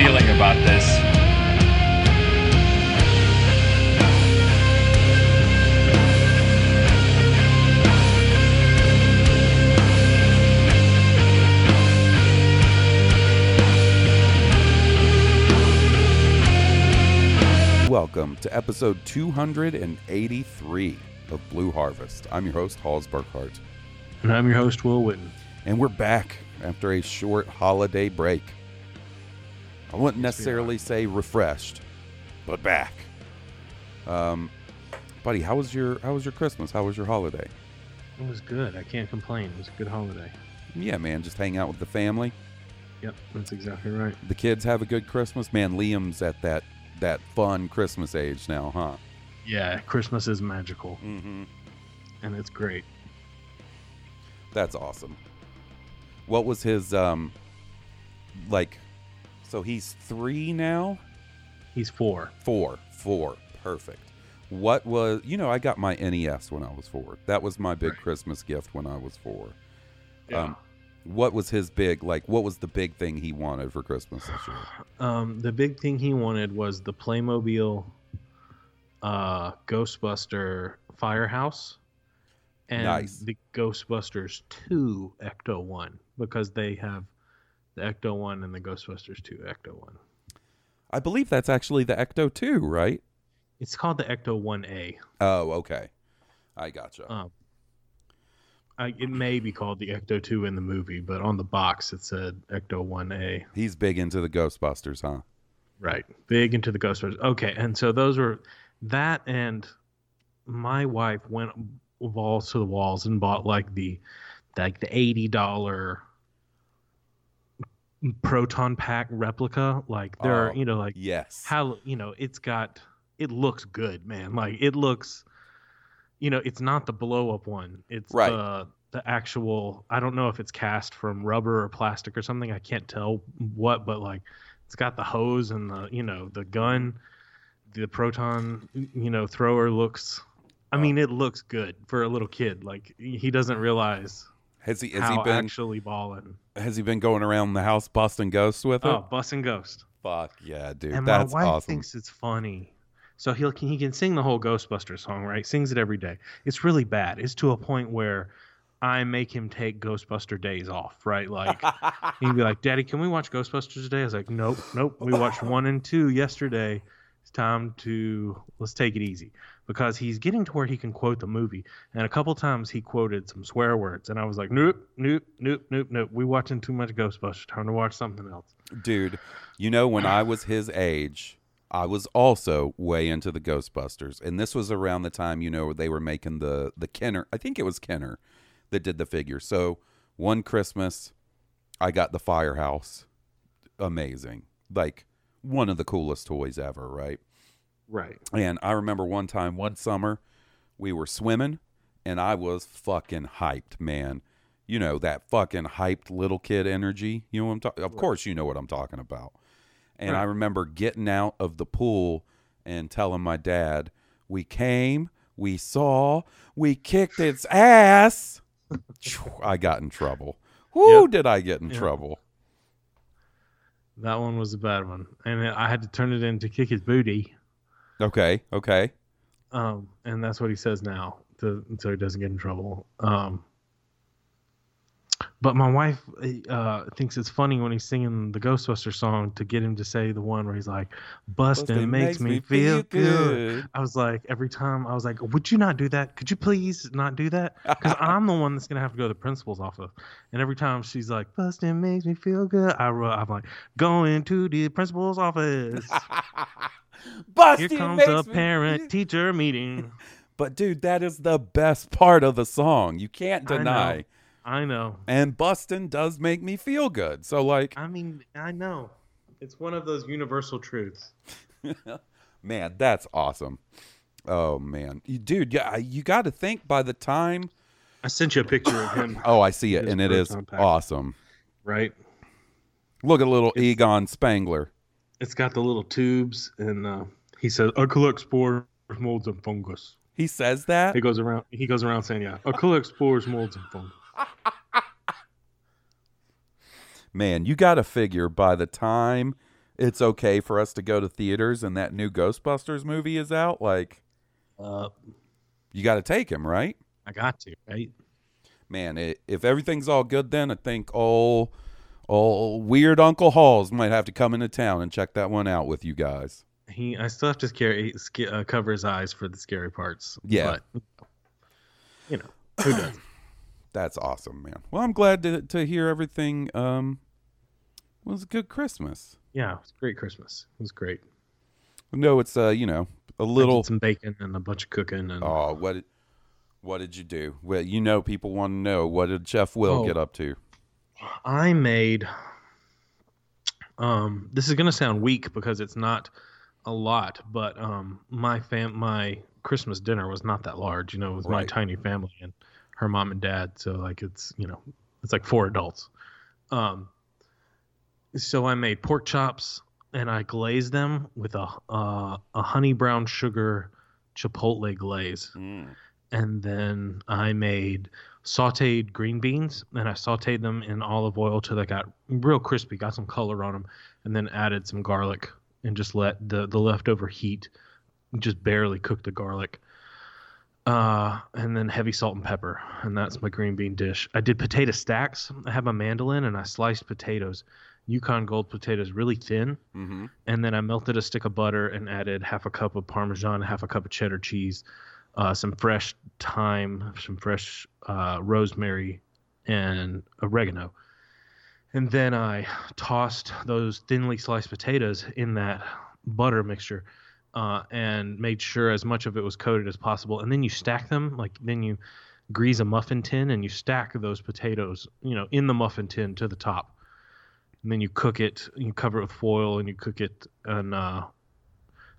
Feeling about this. Welcome to episode 283 of Blue Harvest. I'm your host, Halls Burkhart, And I'm your host, Will Witten. and we're back after a short holiday break. I wouldn't necessarily say refreshed, but back. Um, buddy, how was your how was your Christmas? How was your holiday? It was good. I can't complain. It was a good holiday. Yeah, man, just hang out with the family. Yep, that's exactly right. The kids have a good Christmas. Man, Liam's at that that fun Christmas age now, huh? Yeah, Christmas is magical, Mm-hmm. and it's great. That's awesome. What was his um like so he's 3 now? He's four. 4. 4. Perfect. What was you know, I got my NES when I was 4. That was my big Right. Christmas gift when I was 4. Yeah. Um what was his big like what was the big thing he wanted for Christmas this year? Um, the big thing he wanted was the Playmobil uh, Ghostbuster Firehouse and Nice. the Ghostbusters 2 Ecto 1 because they have the Ecto 1 and the Ghostbusters 2 Ecto 1. I believe that's actually the Ecto 2, right? It's called the Ecto 1A. Oh, okay. I gotcha. Um, I, it may be called the Ecto 2 in the movie, but on the box it said Ecto 1A. He's big into the Ghostbusters, huh? Right. Big into the Ghostbusters. Okay. And so those were that and my wife went balls to the walls and bought like the like the eighty dollar proton pack replica. Like there Oh, are, you know, like Yes. how you know it's got it looks good man like it looks you know it's not the blow up one it's Right. the the actual i don't know if it's cast from rubber or plastic or something i can't tell what but like it's got the hose and the you know the gun the proton you know thrower looks i Oh. mean it looks good for a little kid like he doesn't realize Has he has how he been actually balling has he been going around the house busting ghosts with it? oh bus and ghost Fuck yeah, dude. and That's my wife awesome. thinks it's funny. So he'll he can sing the whole Ghostbuster song, right? Sings it every day. It's really bad. It's to a point where I make him take Ghostbuster days off, right? Like he'd be like, "Daddy, can we watch Ghostbusters today?" I was like, "Nope, nope. We watched one and two yesterday. It's time to let's take it easy." Because he's getting to where he can quote the movie, and a couple times he quoted some swear words, and I was like, "Nope, nope, nope, nope, nope. We watching too much Ghostbusters. Time to watch something else." Dude, you know when I was his age, I was also way into the Ghostbusters. And this was around the time, you know, they were making the the Kenner. I think it was Kenner that did the figure. So, one Christmas I got the Firehouse. Amazing. Like one of the coolest toys ever, right? Right. And I remember one time, one summer, we were swimming, and I was fucking hyped, man. You know that fucking hyped little kid energy. You know what I'm talking. Of course, you know what I'm talking about. And I remember getting out of the pool and telling my dad, "We came, we saw, we kicked its ass." I got in trouble. Who Yep. did I get in Yep. trouble? That one was a bad one, and I had to turn it in to kick his booty. Okay, okay. Um, and that's what he says now, to, so he doesn't get in trouble. Um, but my wife uh, thinks it's funny when he's singing the Ghostbuster song to get him to say the one where he's like, "Busting makes, me feel, good. I was like, every time I was like, "Would you not do that? Could you please not do that?" Because I'm the one that's gonna have to go to the principal's office. And every time she's like, "Busting makes me feel good," I, I'm like, "Going to the principal's office." Here comes makes a parent feel- teacher meeting. But dude, that is the best part of the song. You can't deny. I know. And busting does make me feel good. So like, I mean, I know. It's one of those universal truths. man, that's awesome. Oh man, you, dude, yeah, you got to think by the time. I sent you a picture of him, Oh, I see it, and it is pack. awesome. right? Look at little Egon Spengler. It's got the little tubes, and uh, he says, "I collect spores, molds, and fungus." He says that. He goes around. He goes around saying, "Yeah, I collect spores, molds, and fungus." Man, you got to figure by the time it's okay for us to go to theaters and that new Ghostbusters movie is out, like Uh, you got to take him, right? I got to right. Man, it, if everything's all good, then I think all all weird Uncle Halls might have to come into town and check that one out with you guys. He, I still have to scare, sca- uh, cover his eyes for the scary parts. Yeah. but, you know, who does? That's awesome, man. Well, I'm glad to to hear everything um was a good Christmas. yeah, it was a great Christmas. It was great. No, it's uh, you know, a little some bacon and a bunch of cooking and Oh, what did what did you do? Well, you know people want to know what did Chef Will Oh. get up to? I made um this is gonna sound weak because it's not a lot, but um my fam my Christmas dinner was not that large, you know, it was my tiny family and her mom and dad, so like it's you know, it's like four adults. Um so I made pork chops and I glazed them with a uh, a honey brown sugar chipotle glaze and then I made sautéed green beans and I sautéed them in olive oil till they got real crispy, got some color on them, and then added some garlic and just let the the leftover heat just barely cook the garlic. Uh, and then heavy salt and pepper, and that's my green bean dish. I did potato stacks. I had my mandolin and I sliced potatoes, Yukon Gold potatoes, really thin Mm-hmm. and then I melted a stick of butter and added half a cup of Parmesan, half a cup of cheddar cheese, uh, some fresh thyme, some fresh uh, rosemary, and oregano. And then I tossed those thinly sliced potatoes in that butter mixture uh, and made sure as much of it was coated as possible. And then you stack them, like then you grease a muffin tin and you stack those potatoes, you know, in the muffin tin to the top. And then you cook it you cover it with foil and you cook it and uh,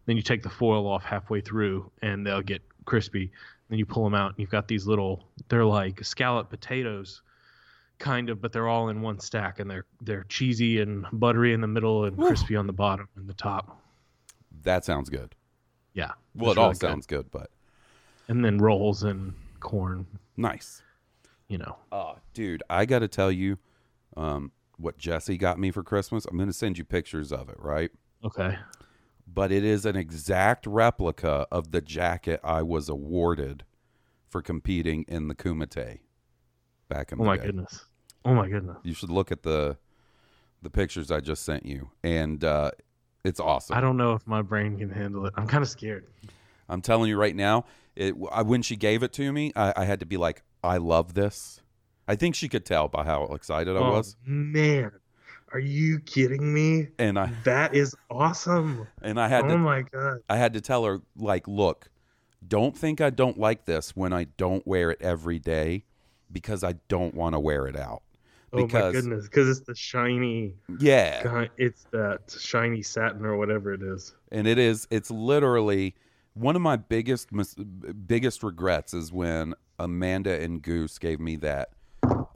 then you take the foil off halfway through and they'll get crispy. Then you pull them out and you've got these little they're like scallop potatoes kind of but they're all in one stack and they're they're cheesy and buttery in the middle and crispy on the bottom and the top That sounds good. yeah Well, it all good. sounds good, but and then rolls and corn nice. you know Oh, dude, I got to tell you, um, what Jesse got me for Christmas. I'm going to send you pictures of it, right? okay But it is an exact replica of the jacket I was awarded for competing in the Kumite back in oh the my day. goodness oh my goodness You should look at the the pictures I just sent you, and uh, it's awesome. i don't know if my brain can handle it i'm kind of scared I'm telling you right now, it I, when she gave it to me, I, I had to be like, I love this. I think she could tell by how excited I oh was, man are you kidding me and I That is awesome. and I had oh to my god. I had to tell her like, look, don't think I don't like this when I don't wear it every day because I don't want to wear it out. Oh my goodness, because it's the shiny, yeah, God, it's that shiny satin or whatever it is. and it is it's literally one of my biggest biggest regrets is when Amanda and Goose gave me that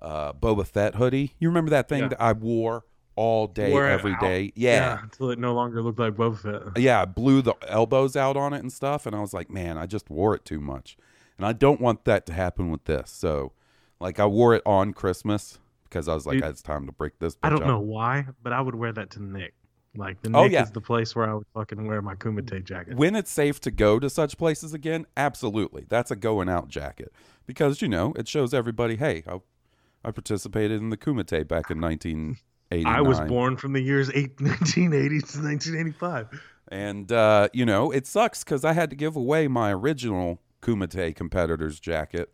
uh, Boba Fett hoodie. You remember that thing Yeah. that I wore all day Wore every day? Yeah. until it no longer looked like Boba Fett. yeah, I blew the elbows out on it and stuff, and I was like, man, I just wore it too much, and I don't want that to happen with this. So, like, I wore it on Christmas because I was like, Dude, it's time to break this. I don't up. know why, but I would wear that to Nick. Like the Oh, Nick yeah. is the place where I would fucking wear my Kumite jacket. When it's safe to go to such places again, absolutely. That's a going out jacket because you know it shows everybody, hey, I, I participated in the Kumite back in 1989. I was born from the years eight, 1980 to 1985. and uh, you know it sucks because I had to give away my original Kumite competitors jacket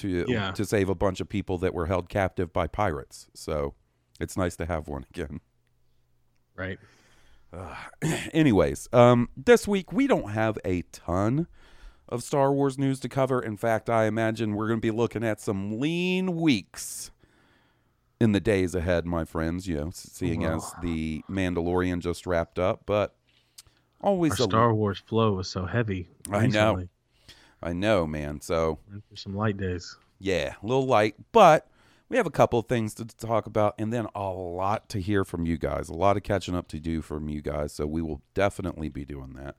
to Yeah. to save a bunch of people that were held captive by pirates. So it's nice to have one again. Right. Anyways, um, this week we don't have a ton of Star Wars news to cover. In fact, I imagine we're going to be looking at some lean weeks in the days ahead, my friends. You know, seeing as the Mandalorian just wrapped up, but Our always a Star Wars flow was so heavy. I know. I know, man. So some light days. yeah, a little light, but we have a couple of things to talk about and then a lot to hear from you guys. A lot of catching up to do from you guys. So we will definitely be doing that.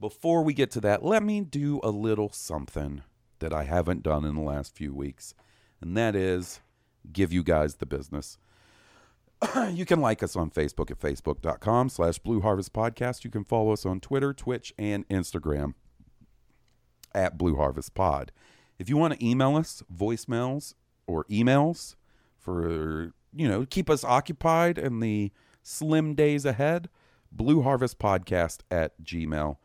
Before we get to that, let me do a little something that I haven't done in the last few weeks, and that is give you guys the business. you can like us on Facebook at facebook.com slash Blue Harvest Podcast. You can follow us on Twitter, Twitch, and Instagram at Blue Harvest Pod. If you want to email us voicemails or emails for, you know, keep us occupied in the slim days ahead, Blue Harvest Podcast at gmail.com.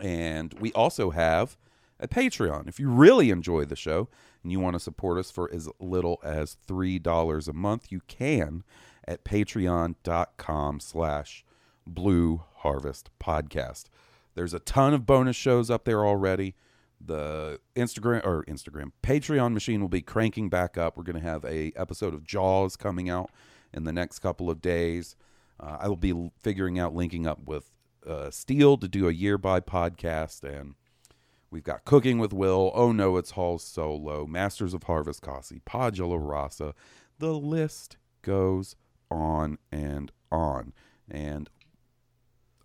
And we also have a Patreon. If you really enjoy the show and you want to support us for as little as $3 a month, you can at patreon.com slash blue harvest podcast. There's a ton of bonus shows up there already. The Instagram or Instagram Patreon machine will be cranking back up. We're going to have a episode of Jaws coming out in the next couple of days. Uh, I will be figuring out linking up with uh, to do a year by podcast, and we've got Cooking with Will. Oh no, it's Hall Solo, Masters of Harvest Kasi, Podula Rasa. The list goes on and on, and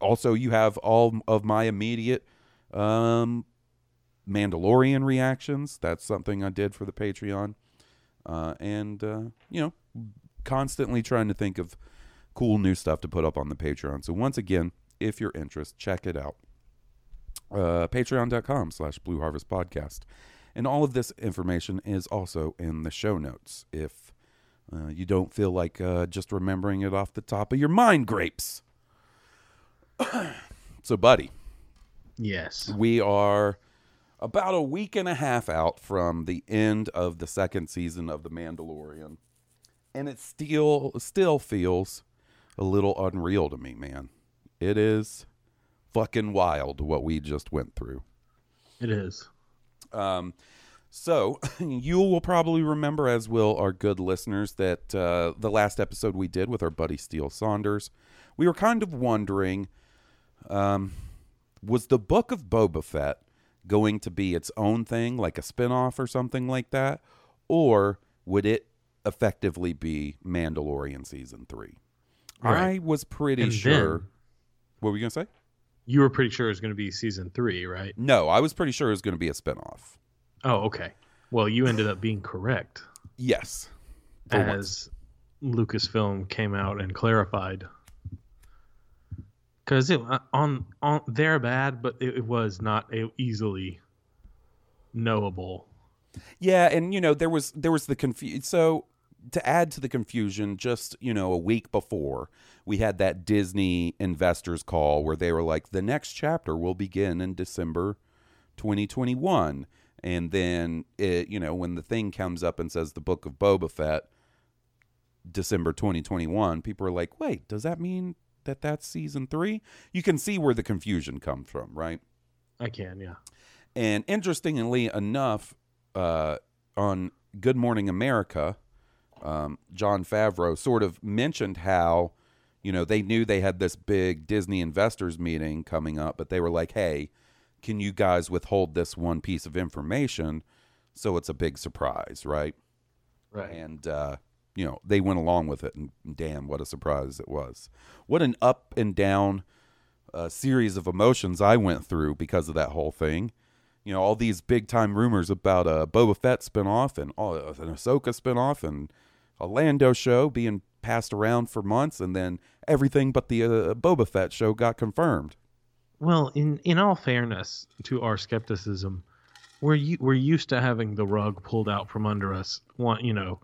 also you have all of my immediate um, Mandalorian reactions. That's something I did for the Patreon, uh, and uh, you know, constantly trying to think of cool new stuff to put up on the Patreon. So once again, if you're interested, check it out. Uh, Patreon.com slash Blue Harvest Podcast. And all of this information is also in the show notes if uh, you don't feel like uh, just remembering it off the top of your mind, grapes. so, buddy, Yes. we are about a week and a half out from the end of the second season of The Mandalorian. And it still still feels a little unreal to me, man. It is fucking wild what we just went through. It is. Um, so you will probably remember, as will our good listeners, that uh, the last episode we did with our buddy Steele Saunders, we were kind of wondering, um, was the Book of Boba Fett going to be its own thing, like a spinoff or something like that, or would it effectively be Mandalorian season three? Right. I was pretty And sure. then- what were you gonna say? You were pretty sure it was going to be season three, right? No, I was pretty sure it was going to be a spinoff. Oh, okay. Well, you ended up being correct Yes. For once. as Lucasfilm came out and clarified. Because it uh, on on they're bad, but it, it was not a, easily knowable. Yeah, and you know there was there was the confusion. So to add to the confusion, just you know a week before we had that Disney investors call where they were like, the next chapter will begin in December 2021, and then it you know when the thing comes up and says the Book of Boba Fett, December 2021, people are like, wait, does that mean that that's season three? You can see where the confusion comes from, right? I can, yeah. And interestingly enough, uh, on Good Morning America, um, Jon Favreau sort of mentioned how, you know, they knew they had this big Disney investors meeting coming up, but they were like, hey, can you guys withhold this one piece of information so it's a big surprise, right? Right. And, uh, you know, they went along with it, and damn, what a surprise it was. What an up and down uh, series of emotions I went through because of that whole thing. you know all these big time rumors about a Boba Fett spinoff and all an Ahsoka spinoff and a Lando show being passed around for months, and then everything but the uh, Boba Fett show got confirmed. Well, in in all fairness to our skepticism, we're we're used to having the rug pulled out from under us. You know,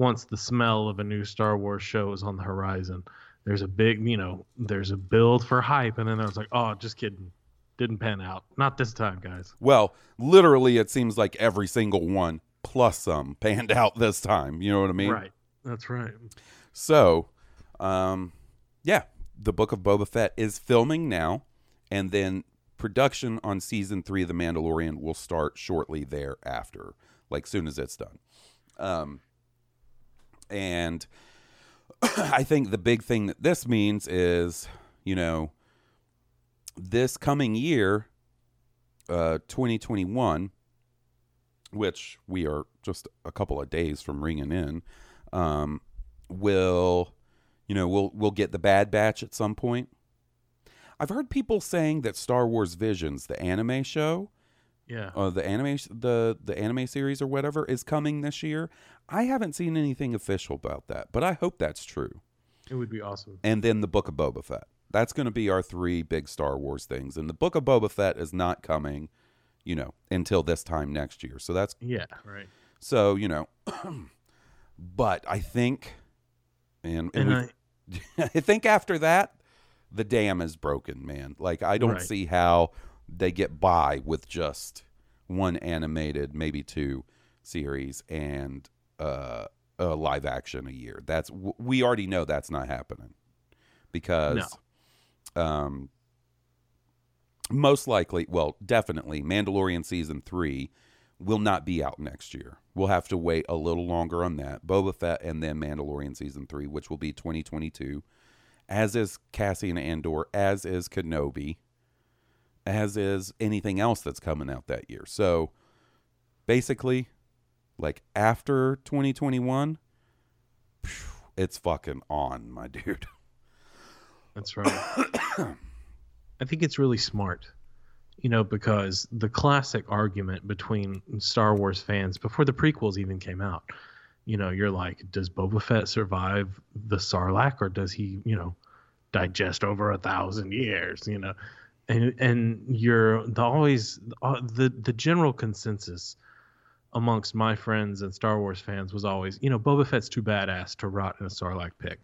once the smell of a new Star Wars show is on the horizon, there's a big, you know, there's a build for hype, and then I was like, oh, just kidding, didn't pan out. Not this time, guys. Well, literally, it seems like every single one plus some panned out this time. You know what I mean? right. That's right. So, um, yeah, the Book of Boba Fett is filming now, and then production on season three of The Mandalorian will start shortly thereafter, like soon as it's done. Um, and I think the big thing that this means is, you know, this coming year, uh, 2021, which we are just a couple of days from ringing in, um, will, you know, we'll we'll get the Bad Batch at some point. I've heard people saying that Star Wars Visions, the anime show, Yeah. uh, the anime the the anime series or whatever is coming this year. I haven't seen anything official about that, but I hope that's true. It would be awesome. And then the Book of Boba Fett. That's going to be our three big Star Wars things. And the Book of Boba Fett is not coming, you know, until this time next year. So that's Yeah. Right. so you know. but I think, and, and, And we- I, I think after that, the dam is broken, man. Like I don't Right. see how they get by with just one animated, maybe two series and uh, a live action a year. That's we already know that's not happening because, um, most likely, well, definitely, Mandalorian season three will not be out next year. We'll have to wait a little longer on that. Boba Fett and then Mandalorian season three, which will be 2022, as is Cassian Andor, as is Kenobi, as is anything else that's coming out that year. So basically, like after 2021, it's fucking on, my dude. That's right. I think it's really smart, you know, because the classic argument between Star Wars fans before the prequels even came out, you know, you're like, does Boba Fett survive the Sarlacc or does he, you know, digest over a thousand years, you know? And and you're the always uh, the the general consensus amongst my friends and Star Wars fans was always, you know, Boba Fett's too badass to rot in a Sarlacc pit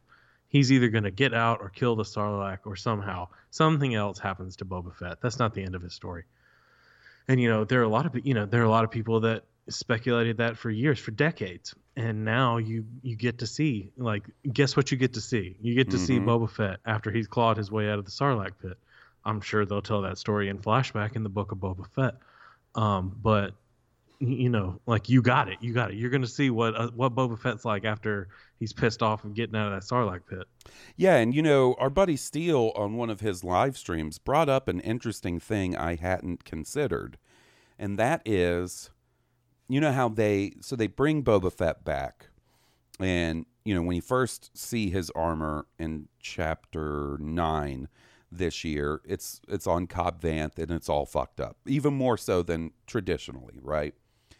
he's either going to get out or kill the Sarlacc or somehow something else happens to Boba Fett. That's not the end of his story. And you know, there are a lot of you know, there are a lot of people that speculated that for years, for decades. And now you you get to see like guess what you get to see? You get to see Mhm. Boba Fett after he's clawed his way out of the Sarlacc pit. I'm sure they'll tell that story in flashback in the book of Boba Fett. Um, but you know, like you got it, you got it. You're gonna see what uh, what Boba Fett's like after he's pissed off of getting out of that Sarlacc pit. Yeah, and you know, our buddy Steele on one of his live streams brought up an interesting thing I hadn't considered. And that is, you know how they so they bring Boba Fett back. And, you know, when you first see his armor in chapter 9 this year, it's it's on Cobb Vanth and it's all fucked up. Even more so than traditionally, right?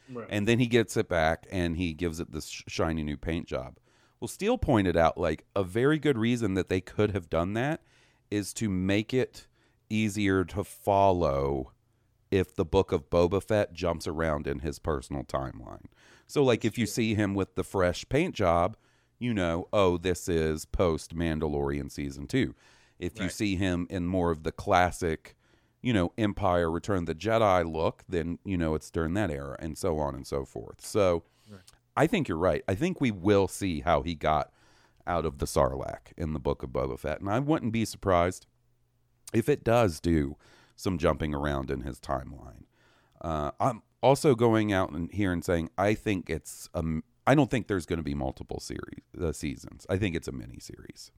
Right. and then he gets it back and he gives it this shiny new paint job. Well, Steele pointed out like a very good reason that they could have done that is to make it easier to follow if the book of Boba Fett jumps around in his personal timeline. So like if you see him with the fresh paint job, you know, oh, this is post Mandalorian season 2. If you Right. see him in more of the classic you know, Empire, Return of the Jedi look, then you know it's during that era, and so on and so forth. So, I think you're right. I think we will see how he got out of the Sarlacc in the Book of Boba Fett, and I wouldn't be surprised if it does do some jumping around in his timeline. Uh, I'm also going out and here and saying I think it's um I don't think there's going to be multiple series uh, seasons. I think it's a mini series.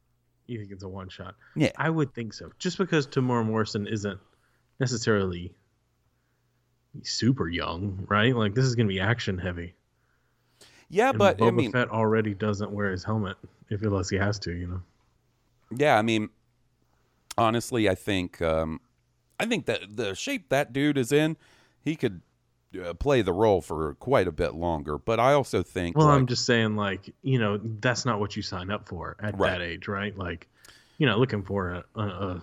You think it's a one shot? Yeah. I would think so. Just because Temuera Morrison isn't necessarily super young, right? Like this is going to be action heavy. Yeah, And but Boba I mean, Fett already doesn't wear his helmet if unless he has to, you know. Yeah, I mean, honestly, I think um, I think that the shape that dude is in, he could uh, play the role for quite a bit longer. But I also think, Well, like, I'm just saying, like, you know, that's not what you sign up for at Right. that age, right? Like, you know, looking for a, a, a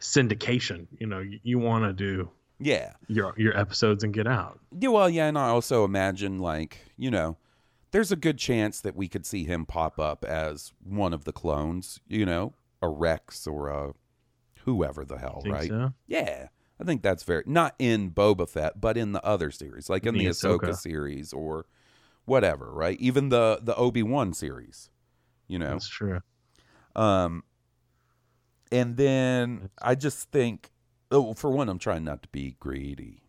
syndication. You know, you, you want to do yeah, your your episodes and get out. yeah. Well, yeah, and I also imagine, like, you know, there's a good chance that we could see him pop up as one of the clones. You know, a Rex or a whoever the hell, right? so? Yeah, I think that's very not in Boba Fett, but in the other series, like in the, The Ahsoka. Ahsoka. series or whatever, right? Even the the Obi Wan series, you know. That's true. Um, and then I just think, oh, for one, I'm trying not to be greedy,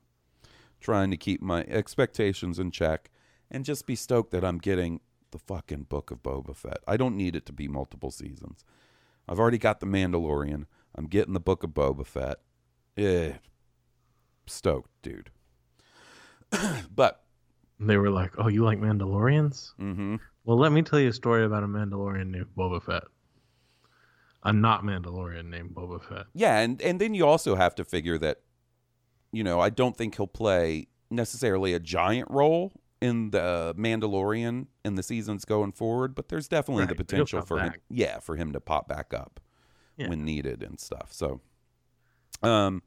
trying to keep my expectations in check, and just be stoked that I'm getting the fucking Book of Boba Fett. I don't need it to be multiple seasons. I've already got the Mandalorian. I'm getting the Book of Boba Fett. Eh, stoked, dude. but, They were like, "Oh, you like Mandalorians? mm-hmm. Well, let me tell you a story about a Mandalorian named Boba Fett. A not Mandalorian named Boba Fett. Yeah, and and then you also have to figure that, you know, I don't think he'll play necessarily a giant role in the Mandalorian in the seasons going forward, but there's definitely Right, the potential for him, yeah, for him to pop back up Yeah. when needed and stuff. So, um,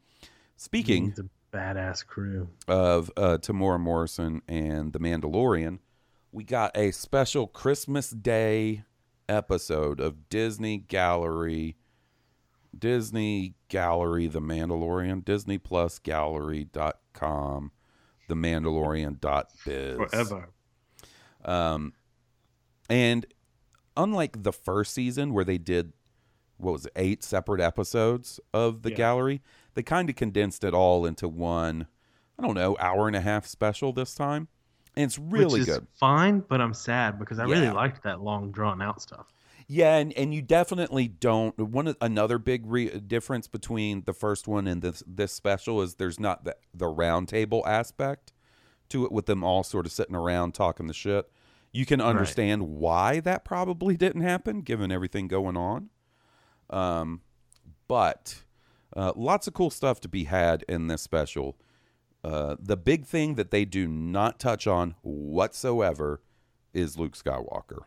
speaking He's a badass crew. of uh, Temuera Morrison and The Mandalorian, we got a special Christmas Day episode of Disney Gallery, Disney Gallery, The Mandalorian, Disney Plus Gallery.com, The Mandalorian.biz. Forever. Um, and unlike the first season where they did what was it, eight separate episodes of the Yeah. gallery, they kind of condensed it all into one. I don't know, hour and a half special this time, and it's really Which is good. fine, but I'm sad because I really liked that long drawn out stuff. Yeah, and, and you definitely don't. One another big re- difference between the first one and this this special is there's not the the round table aspect to it with them all sort of sitting around talking the shit. You can understand why that probably didn't happen given everything going on. Um, but uh, lots of cool stuff to be had in this special. Uh, the big thing that they do not touch on whatsoever is Luke Skywalker.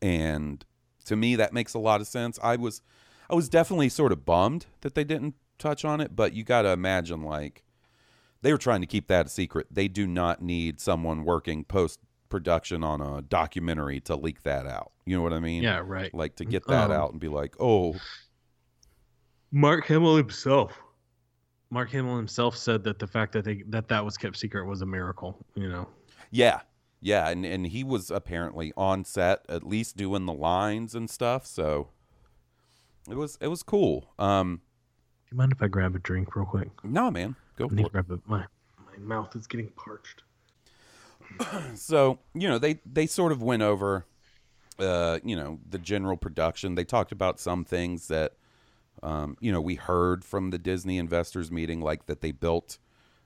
And to me that makes a lot of sense. I was i was definitely sort of bummed that they didn't touch on it but you got to imagine like they were trying to keep that a secret. They do not need someone working post production on a documentary to leak that out you know what i mean Yeah, right. like to get that Um, out and be like oh Mark Hamill himself. Mark Hamill himself said that the fact that they that that was kept secret was a miracle. You know. yeah yeah and and he was apparently on set at least doing the lines and stuff so it was it was cool um Do you mind if I grab a drink real quick? no man go I for need it to grab a, my my mouth is getting parched. so you know they they sort of went over uh you know the general production. They talked about some things that um you know we heard from the disney investors meeting like that they built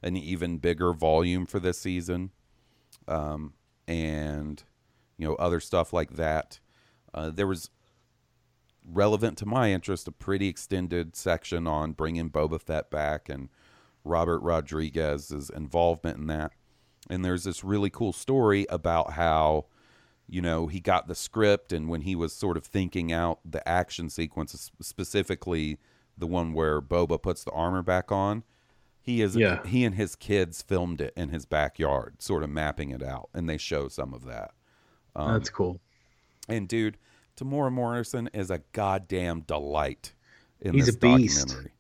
an even bigger volume for this season um and you know other stuff like that. Uh, there was relevant to my interest a pretty extended section on bringing boba fett back and robert rodriguez's involvement in that and there's this really cool story about how you know he got the script and when he was sort of thinking out the action sequences specifically the one where boba puts the armor back on he is Yeah. he and his kids filmed it in his backyard sort of mapping it out and they show some of that Um, That's cool. and dude temuera morrison is a goddamn delight in He's this a beast. documentary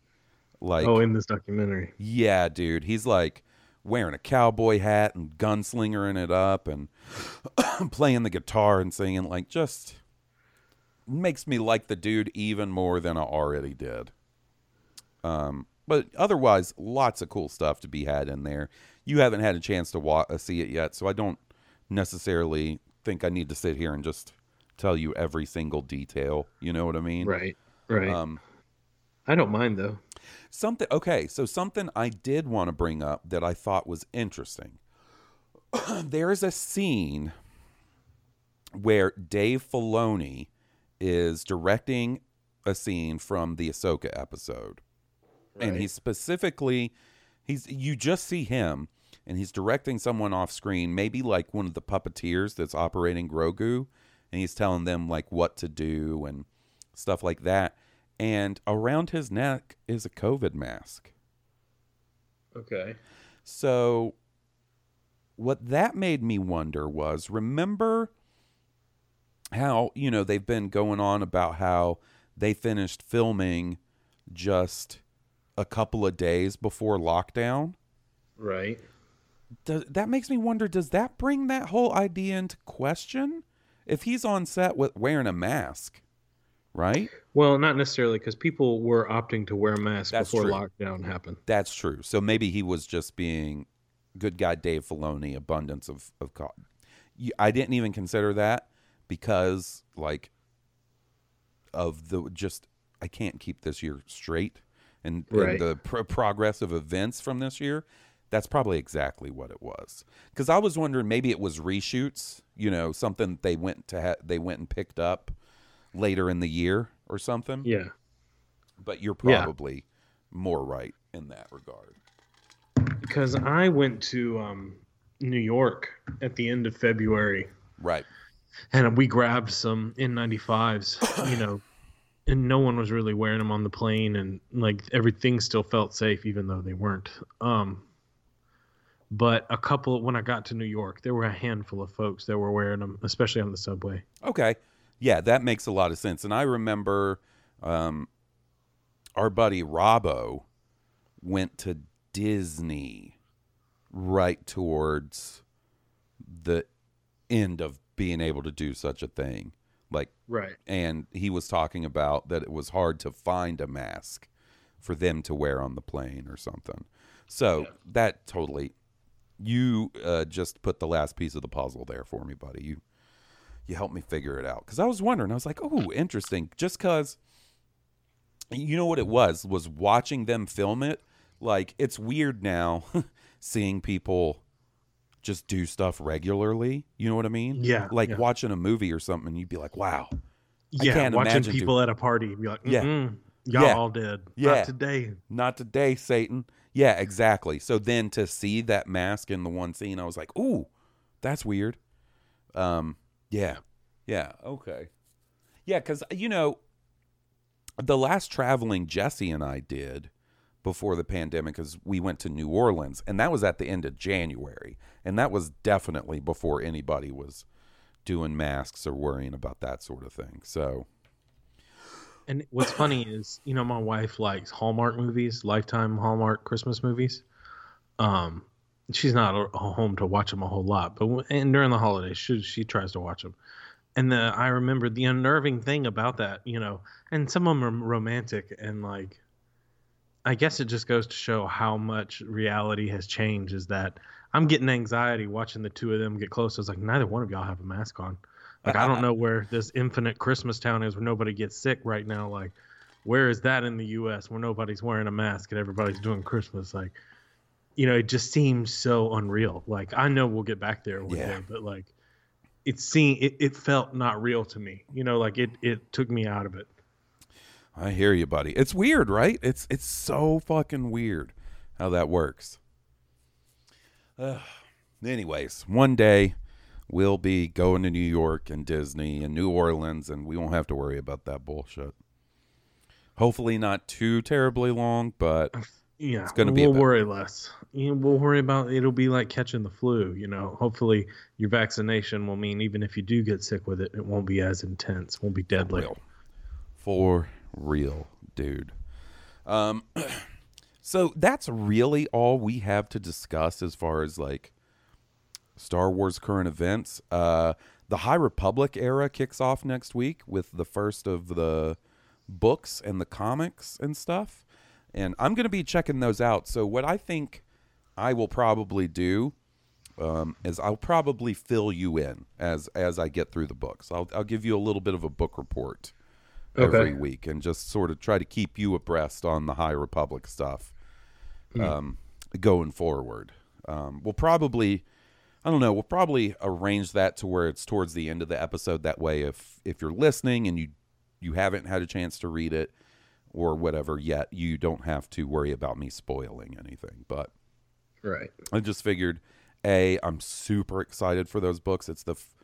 like oh, in this documentary. yeah, dude. He's like wearing a cowboy hat and gunslingering it up and playing the guitar and singing like just makes me like the dude even more than I already did. Um but otherwise lots of cool stuff to be had in there. You haven't had a chance to wa- uh, see it yet, so I don't necessarily think I need to sit here and just tell you every single detail, you know what I mean? Right. Right. Um I don't mind though. Something okay, so something I did want to bring up that I thought was interesting. there is a scene where Dave Filoni is directing a scene from the Ahsoka episode. And he specifically He's you just see him and he's directing someone off screen, maybe like one of the puppeteers that's operating Grogu, and he's telling them like what to do and stuff like that. And around his neck is a COVID mask. Okay. So what that made me wonder was remember how, you know, they've been going on about how they finished filming just a couple of days before lockdown? Right. Does, that makes me wonder does that bring that whole idea into question? If he's on set with wearing a mask, right? Well, not necessarily because people were opting to wear masks That's before true. lockdown happened. That's true. So maybe he was just being good guy Dave Filoni, abundance of of co- You- I didn't even consider that because like of the just I can't keep this year straight and, and the pro- progress of events from this year. That's probably exactly what it was. Because I was wondering maybe it was reshoots, you know, something they went to ha- they went and picked up later in the year or something. Yeah. But you're Yeah. probably more right in that regard. Because I went to um, New York at the end of February Right. and we grabbed some N95s, you know, and no one was really wearing them on the plane and like everything still felt safe even though they weren't. Um, but a couple when I got to New York, there were a handful of folks that were wearing them, especially on the subway. Okay. Yeah, that makes a lot of sense. And I remember um, our buddy Robbo went to Disney right towards the end of being able to do such a thing. Like, Right. and he was talking about that it was hard to find a mask for them to wear on the plane or something. So that totally, you uh, just put the last piece of the puzzle there for me, buddy. You you helped me figure it out because I was wondering. I was like, oh, interesting. Just because, you know what it was was watching them film it. Like it's weird now seeing people just do stuff regularly. You know what I mean? Yeah, Like yeah. watching a movie or something, you'd be like, wow. Yeah, watching people at a party be like, Yeah. y'all Yeah. all dead. Yeah. Not today. not today, Satan. Yeah, exactly. So then to see that mask in the one scene, I was like, ooh, that's weird. Um, yeah, yeah, okay, yeah, because you know, the last traveling Jesse and I did before the pandemic is we went to New Orleans, and that was at the end of January, and that was definitely before anybody was doing masks or worrying about that sort of thing. So And what's funny is, you know, my wife likes Hallmark movies, Lifetime Hallmark Christmas movies. Um, she's not home to watch them a whole lot, but and during the holidays, she she tries to watch them. And the I remember the unnerving thing about that, you know, and some of them are romantic and like, I guess it just goes to show how much reality has changed. Is that I'm getting anxiety watching the two of them get close. I was like, neither one of y'all have a mask on. Like I don't know where this infinite Christmas town is where nobody gets sick right now. Like, where is that in the U.S. where nobody's wearing a mask and everybody's doing Christmas? Like, you know, it just seems so unreal. Like I know we'll get back there one Yeah. day, but like, it seemed it, it felt not real to me. You know, like it it took me out of it. I hear you, buddy. It's weird, right? It's it's so fucking weird how that works. Ugh. anyways, one day we'll be going to New York and Disney and New Orleans, and we won't have to worry about that bullshit. Hopefully, not too terribly long, but Yeah, It's gonna be We'll worry less. You know, we'll worry about it'll be like catching the flu. You know, hopefully your vaccination will mean even if you do get sick with it, it won't be as intense, won't be deadly. real. For real, dude. Um, so that's really all we have to discuss as far as like Star Wars current events. Uh, the High Republic era kicks off next week with the first of the books and the comics and stuff. And I'm going to be checking those out. So, what I think I will probably do um, is I'll probably fill you in as as I get through the books. I'll I'll give you a little bit of a book report every week and just sort of try to keep you abreast on the High Republic stuff um, going forward. Um, we'll probably I don't know. We'll probably arrange that to where it's towards the end of the episode. That way, if if you're listening and you you haven't had a chance to read it, or whatever yet, you don't have to worry about me spoiling anything. But Right. I just figured, a, I'm super excited for those books. It's the f-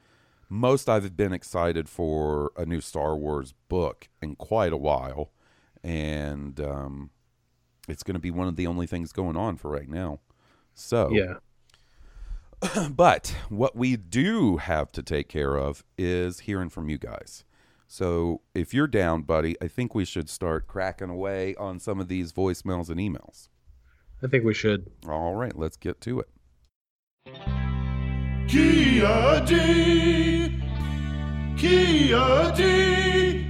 most I've been excited for a new Star Wars book in quite a while, and um, it's going to be one of the only things going on for right now. So, Yeah. but what we do have to take care of is hearing from you guys. So if you're down, buddy, I think we should start cracking away on some of these voicemails and emails. I think we should. All right, let's get to it. Kia D. Kia D.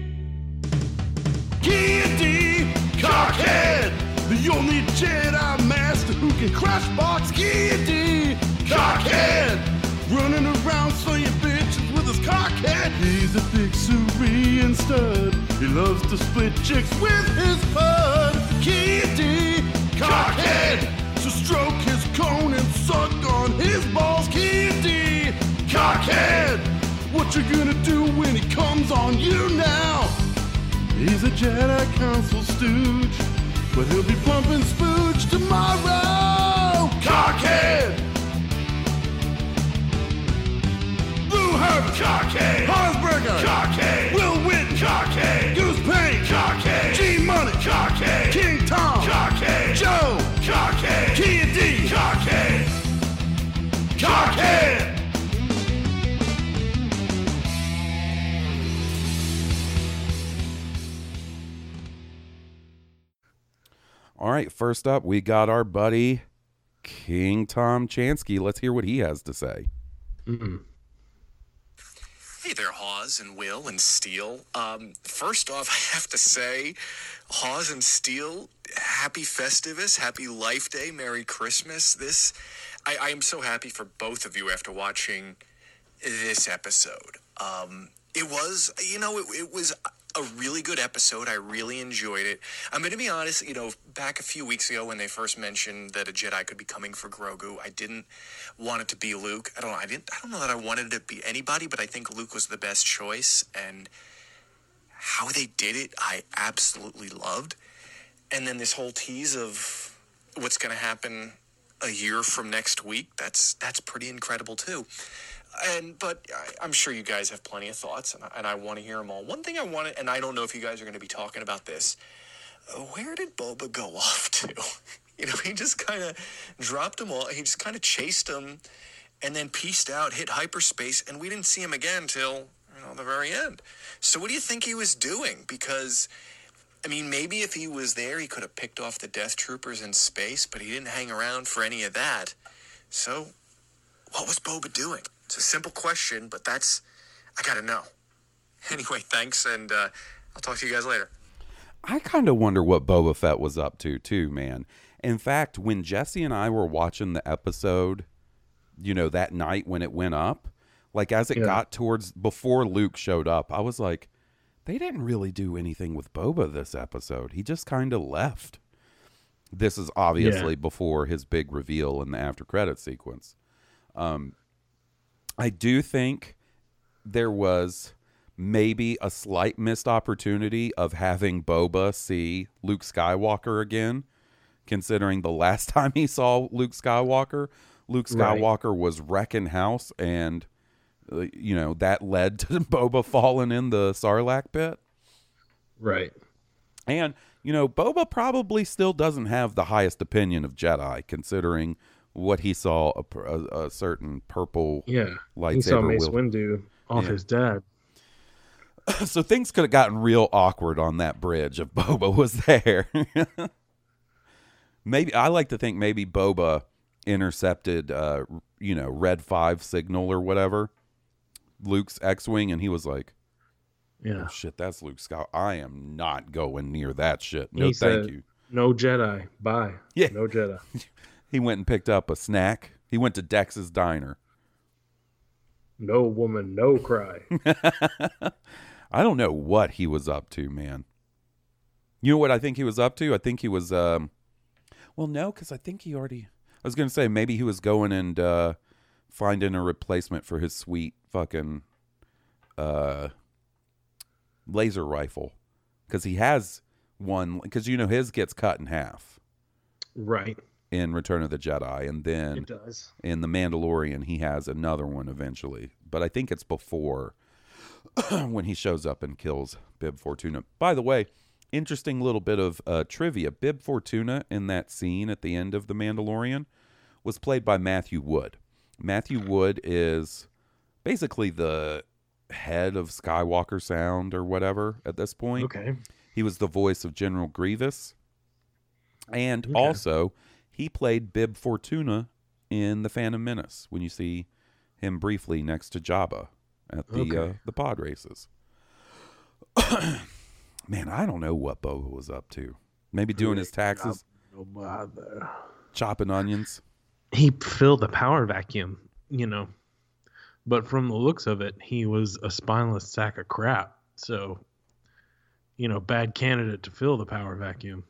Kia D. Cockhead. The only Jedi Master who can crush box Kia D. Cockhead. Running around slaying bitches with his cockhead. He's a big Syrian stud. He loves to split chicks with his pud. Kia D. Cockhead. So stroke his cone and suck on his balls. D. Cockhead. What you gonna do when he comes on you now? He's a Jedi Council stooge, but he'll be pumping spooge tomorrow. Cockhead! Herbert! Cockhead! Hansberger! Cockhead! Will Witten! Cockhead! Goose Payne! Cockhead! G Money! Cockhead! King Tom! Cockhead! Joe! Cockhead! Kia D! Cockhead! Cockhead! All right, first up, we got our buddy King Tom Chansky. Let's hear what he has to say. Hey there, Hawes and Will and Steele. Um, first off, I have to say, Hawes and Steele, happy Festivus, happy Life Day, Merry Christmas. This, I, I am so happy for both of you after watching this episode. Um, it was, you know, it, it was a really good episode. I really enjoyed it. I'm going to be honest, you know, back a few weeks ago when they first mentioned that a Jedi could be coming for Grogu, I didn't want it to be Luke. I don't know. I didn't. I don't know that I wanted it to be anybody, but I think Luke was the best choice, and how they did it, I absolutely loved. And then this whole tease of what's going to happen a year from next week, that's that's pretty incredible too. And but I, I'm sure you guys have plenty of thoughts, and I, and I want to hear them all. One thing I wanted, and I don't know if you guys are going to be talking about this. Where did Boba go off to? You know, he just kind of dropped them all. He just kind of chased them, and then pieced out, hit hyperspace, and we didn't see him again till you know the very end. So what do you think he was doing? Because I mean, maybe if he was there, he could have picked off the Death Troopers in space, but he didn't hang around for any of that. So, what was Boba doing? It's a simple question, but that's I gotta know. Anyway, thanks, and uh, I'll talk to you guys later. I kind of wonder what Boba Fett was up to, too, man. In fact, when Jesse and I were watching the episode, you know, that night when it went up, like as it Yeah. got towards before Luke showed up, I was like, they didn't really do anything with Boba this episode. He just kind of left. This is obviously before his big reveal in the after credit sequence. Um, I do think there was maybe a slight missed opportunity of having Boba see Luke Skywalker again, considering the last time he saw Luke Skywalker, Luke Right. Skywalker was wrecking house, and uh, you know that led to Boba falling in the Sarlacc pit. Right. And you know, Boba probably still doesn't have the highest opinion of Jedi, considering what he saw a, a, a certain purple Yeah. he saw lightsaber Mace wield- Windu off Yeah. his dad. so things could have gotten real awkward on that bridge if Boba was there. maybe I like to think maybe Boba intercepted, uh, you know, Red Five signal or whatever, Luke's X-wing, and he was like, Yeah. "Oh shit, that's Luke Scott. I am not going near that shit. No, He thank said- you." No Jedi. Bye. Yeah. No Jedi. He went and picked up a snack. He went to Dex's diner. No woman. No cry. I don't know what he was up to, man. You know what I think he was up to? I think he was um well no, cuz I think he already I was going to say maybe he was going and uh finding a replacement for his sweet fucking uh laser rifle cuz he has one because you know his gets cut in half Right. In Return of the Jedi, and then in The Mandalorian he has another one eventually. But I think it's before when he shows up and kills Bib Fortuna. By the way, interesting little bit of uh, trivia: Bib Fortuna in that scene at the end of The Mandalorian was played by Matthew Wood. Matthew Wood is basically the head of Skywalker Sound or whatever at this point. Okay. He was the voice of General Grievous. And Okay. also, he played Bib Fortuna in The Phantom Menace when you see him briefly next to Jabba at the Okay. uh, the pod races. Man, I don't know what Boba was up to. Maybe doing his taxes, No bother. chopping onions. He filled the power vacuum, you know. But from the looks of it, he was a spineless sack of crap. So, you know, bad candidate to fill the power vacuum.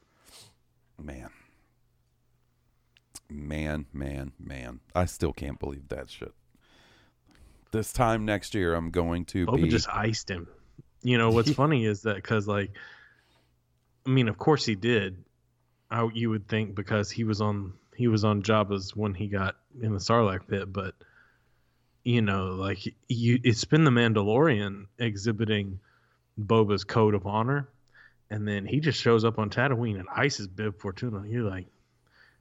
Man. Man, man, man. I still can't believe that shit. This time next year, I'm going to Boba be. just iced him. You know what's funny is that because like, I mean, of course he did. I you would think because he was on he was on Jabba's when he got in the Sarlacc pit, but you know, like you, it's been the Mandalorian exhibiting Boba's code of honor, and then he just shows up on Tatooine and ices Bib Fortuna. You're like,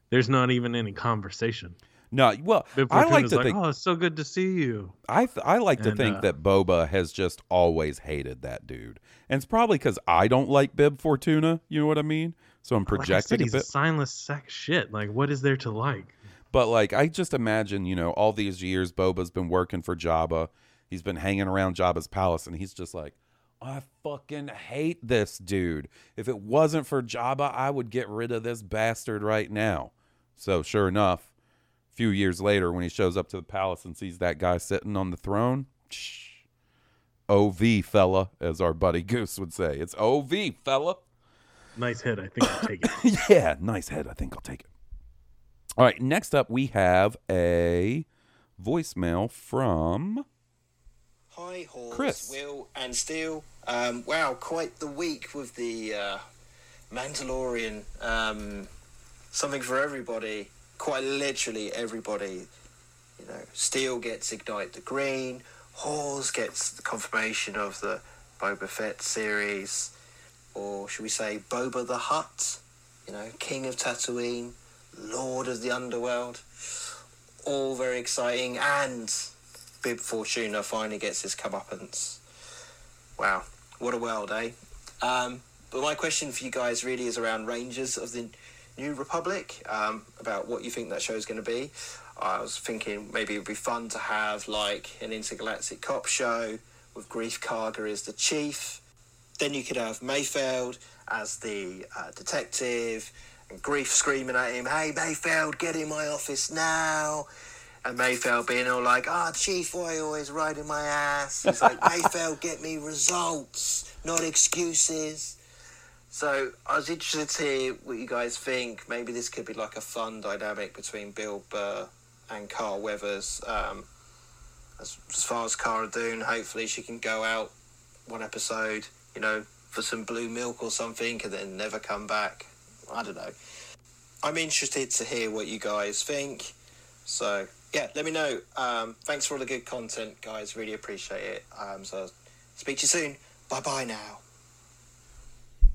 there's not even any conversation. no, well, I like to like, think. oh, it's so good to see you. I th- I like to And, think uh, that Boba has just always hated that dude, and it's probably because I don't like Bib Fortuna. You know what I mean? So I'm projecting. Like said, a he's bit, a signless sack of shit. Like, what is there to like? but like I just imagine, you know, all these years Boba's been working for Jabba. He's been hanging around Jabba's palace, and he's just like, I fucking hate this dude. If it wasn't for Jabba, I would get rid of this bastard right now. So sure enough, a few years later, when he shows up to the palace and sees that guy sitting on the throne, shh, OV fella, as our buddy Goose would say, it's OV fella. Nice head, I think I'll take it. yeah, nice head. I think I'll take it. All right, next up we have a voicemail from Hi, Halls, Chris. Will, and Steel. Um, wow, quite the week with the uh, Mandalorian. Um, something for everybody. Quite literally everybody. You know, Steel gets Ignite the Green. Halls gets the confirmation of the Boba Fett series. Or should we say Boba the Hutt? You know, King of Tatooine, Lord of the Underworld. All very exciting. And Bib Fortuna finally gets his comeuppance. Wow, what a world, eh? Um, but my question for you guys really is around Rangers of the New Republic, um, about what you think that show is going to be. I was thinking maybe it would be fun to have like an intergalactic cop show with Greef Karga as the chief. Then you could have Mayfeld as the uh, detective, and Greef screaming at him, "Hey Mayfeld, get in my office now!" And Mayfeld being all like, "Ah, Chief, why are you always riding my ass?" He's like, "Mayfeld, get me results, not excuses." So I was interested to hear what you guys think. Maybe this could be like a fun dynamic between Bill Burr and Carl Weathers. Um, as, as far as Cara Dune, hopefully she can go out one episode, you know, for some blue milk or something, and then never come back. I don't know. I'm interested to hear what you guys think. So yeah, let me know. Um, thanks for all the good content, guys. Really appreciate it. Um, so speak to you soon. Bye bye now.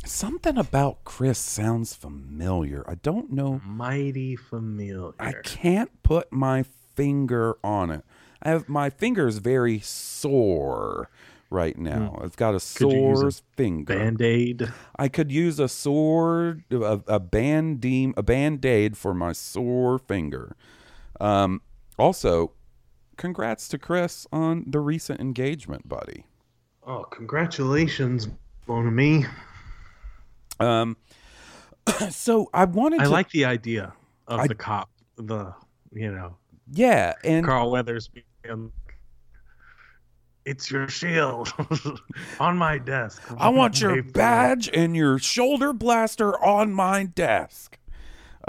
Something about Chris sounds familiar. I don't know. Mighty familiar. I can't put my finger on it. I have my finger is very sore right now. I've got a Hmm. Could you use sore finger. Band aid. I could use a sword, a, a bandeem, a band aid for my sore finger. Um, also, congrats to Chris on the recent engagement, buddy. Oh, congratulations, bon ami. Um, so I wanted I to, like the idea of I- the cop, the you know yeah, and Carl Weathers being. It's your shield on my desk. I want your Mayfeld." badge and your shoulder blaster on my desk.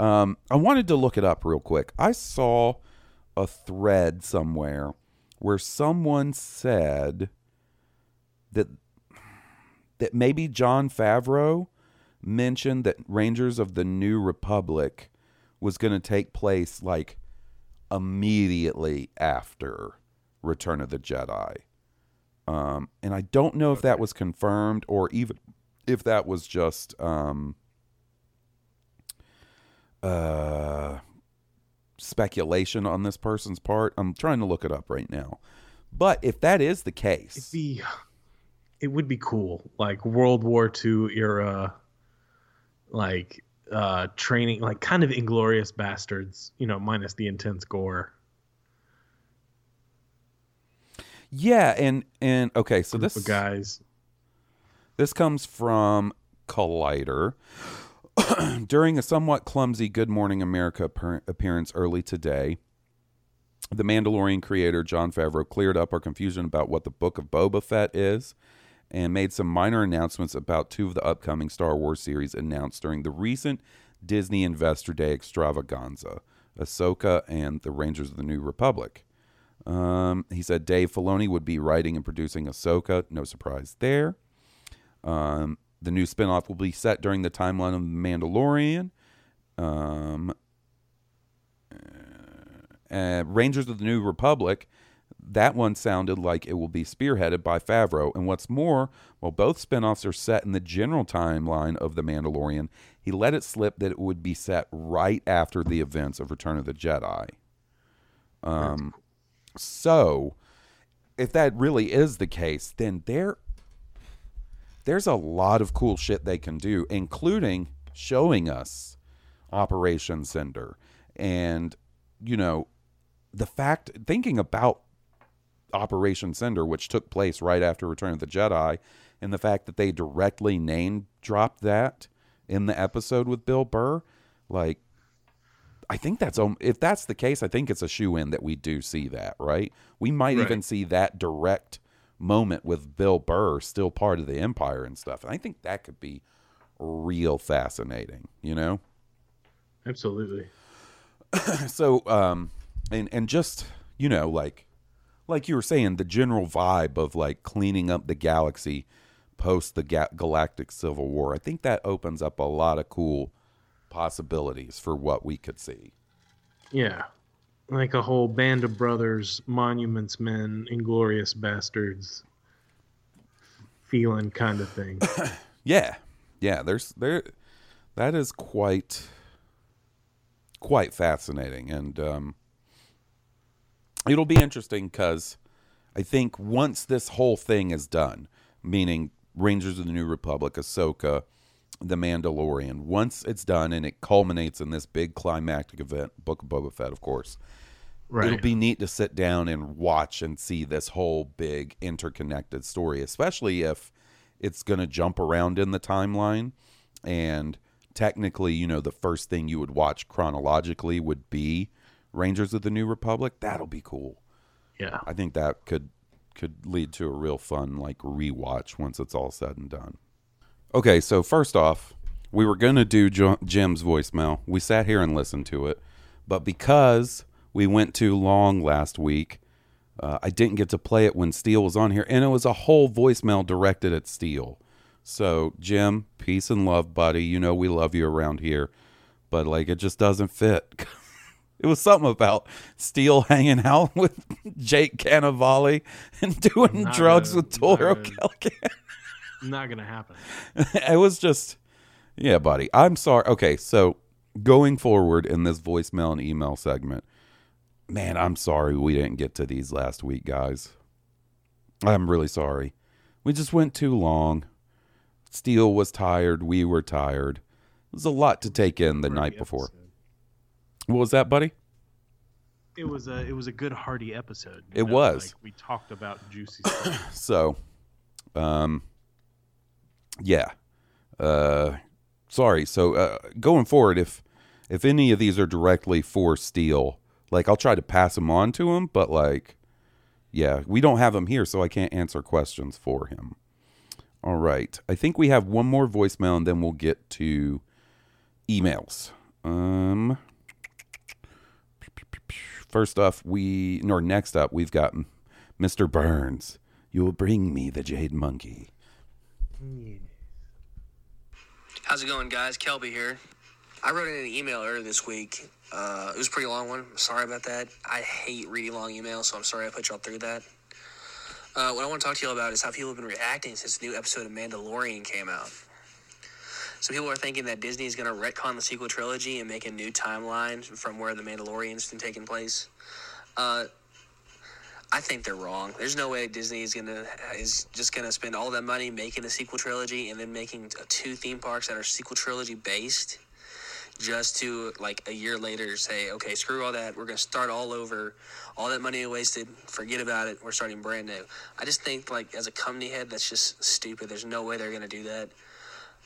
Um, I wanted to look it up real quick. I saw a thread somewhere where someone said that that maybe Jon Favreau mentioned that Rangers of the New Republic was going to take place like immediately after Return of the Jedi. Um, and I don't know if that was confirmed or even if that was just um, uh, speculation on this person's part. I'm trying to look it up right now. But if that is the case, It'd be, it would be cool, like World War II era, like uh training, like kind of Inglourious Basterds, you know, minus the intense gore. yeah, and and okay, so this guys. This comes from Collider. During a somewhat clumsy Good Morning America appear- appearance early today, the Mandalorian creator Jon Favreau cleared up our confusion about what the Book of Boba Fett is and made some minor announcements about two of the upcoming Star Wars series announced during the recent Disney Investor Day extravaganza Ahsoka and the Rangers of the New Republic. Um, he said Dave Filoni would be writing and producing Ahsoka. No surprise there. Um, the new spinoff will be set during the timeline of The Mandalorian. Um, uh, Rangers of the New Republic, that one sounded like it will be spearheaded by Favreau. And what's more, while both spinoffs are set in the general timeline of The Mandalorian, he let it slip that it would be set right after the events of Return of the Jedi. Um, so, if that really is the case, then there there's a lot of cool shit they can do, including showing us Operation Cinder. And, you know, the fact, thinking about Operation Cinder, which took place right after Return of the Jedi, and the fact that they directly name dropped that in the episode with Bill Burr, like, I think that's if that's the case, I think it's a shoe in that we do see that, right? We might Right. even see that direct moment with Bill Burr still part of the Empire and stuff. And I think that could be real fascinating, you know? Absolutely. so um and and just you know like like you were saying the general vibe of like cleaning up the galaxy post the ga- galactic civil war i think that opens up a lot of cool possibilities for what we could see Yeah. Like a whole band of brothers, monuments men, inglorious bastards feeling kind of thing. yeah yeah there's there that is quite quite fascinating and um it'll be interesting because I think once this whole thing is done, meaning Rangers of the New Republic, Ahsoka, The Mandalorian, once it's done and it culminates in this big climactic event, Book of Boba Fett, of course, Right. it'll be neat to sit down and watch and see this whole big interconnected story, especially if it's going to jump around in the timeline. And technically, you know, the first thing you would watch chronologically would be Rangers of the New Republic. That'll be cool. yeah. I think that could could lead to a real fun like rewatch once it's all said and done. Okay, so first off, we were gonna do Jim's voicemail. We sat here and listened to it, but because we went too long last week, uh, I didn't get to play it when Steele was on here, and it was a whole voicemail directed at Steele. So Jim, peace and love, buddy. You know we love you around here, but like it just doesn't fit. It was something about Steele hanging out with Jake Cannavale and doing drugs a- with Toro Calican. Not gonna happen. it was just, yeah, buddy. I'm sorry. Okay, so going forward in this voicemail and email segment, man, I'm sorry we didn't get to these last week, guys. I'm really sorry. We just went too long. Steele was tired. We were tired. It was a lot to take in the night before. Episode. What was that, buddy? It was a it was a good hearty episode. It was. Like we talked about juicy stuff. So, um, yeah. Uh, sorry. So, uh, going forward, if if any of these are directly for Steele, like I'll try to pass them on to him, but like, yeah, we don't have him here, so I can't answer questions for him. All right. I think we have one more voicemail, and then we'll get to emails. Um. First off, we or next up, we've got Mr. Burns. You will bring me the jade monkey. How's it going, guys? Kelby here. I wrote in an email earlier this week. Uh, it was a pretty long one. Sorry about that. I hate reading long emails, so I'm sorry I put y'all through that. Uh, what I want to talk to y'all about is how people have been reacting since the new episode of Mandalorian came out. So people are thinking that Disney is going to retcon the sequel trilogy and make a new timeline from where the Mandalorian's been taking place. Uh, I think they're wrong. There's no way Disney is gonna is just gonna spend all that money making a sequel trilogy and then making two theme parks that are sequel trilogy based, just to like a year later say, okay, screw all that. We're gonna start all over. All that money wasted. Forget about it. We're starting brand new. I just think like as a company head, that's just stupid. There's no way they're gonna do that.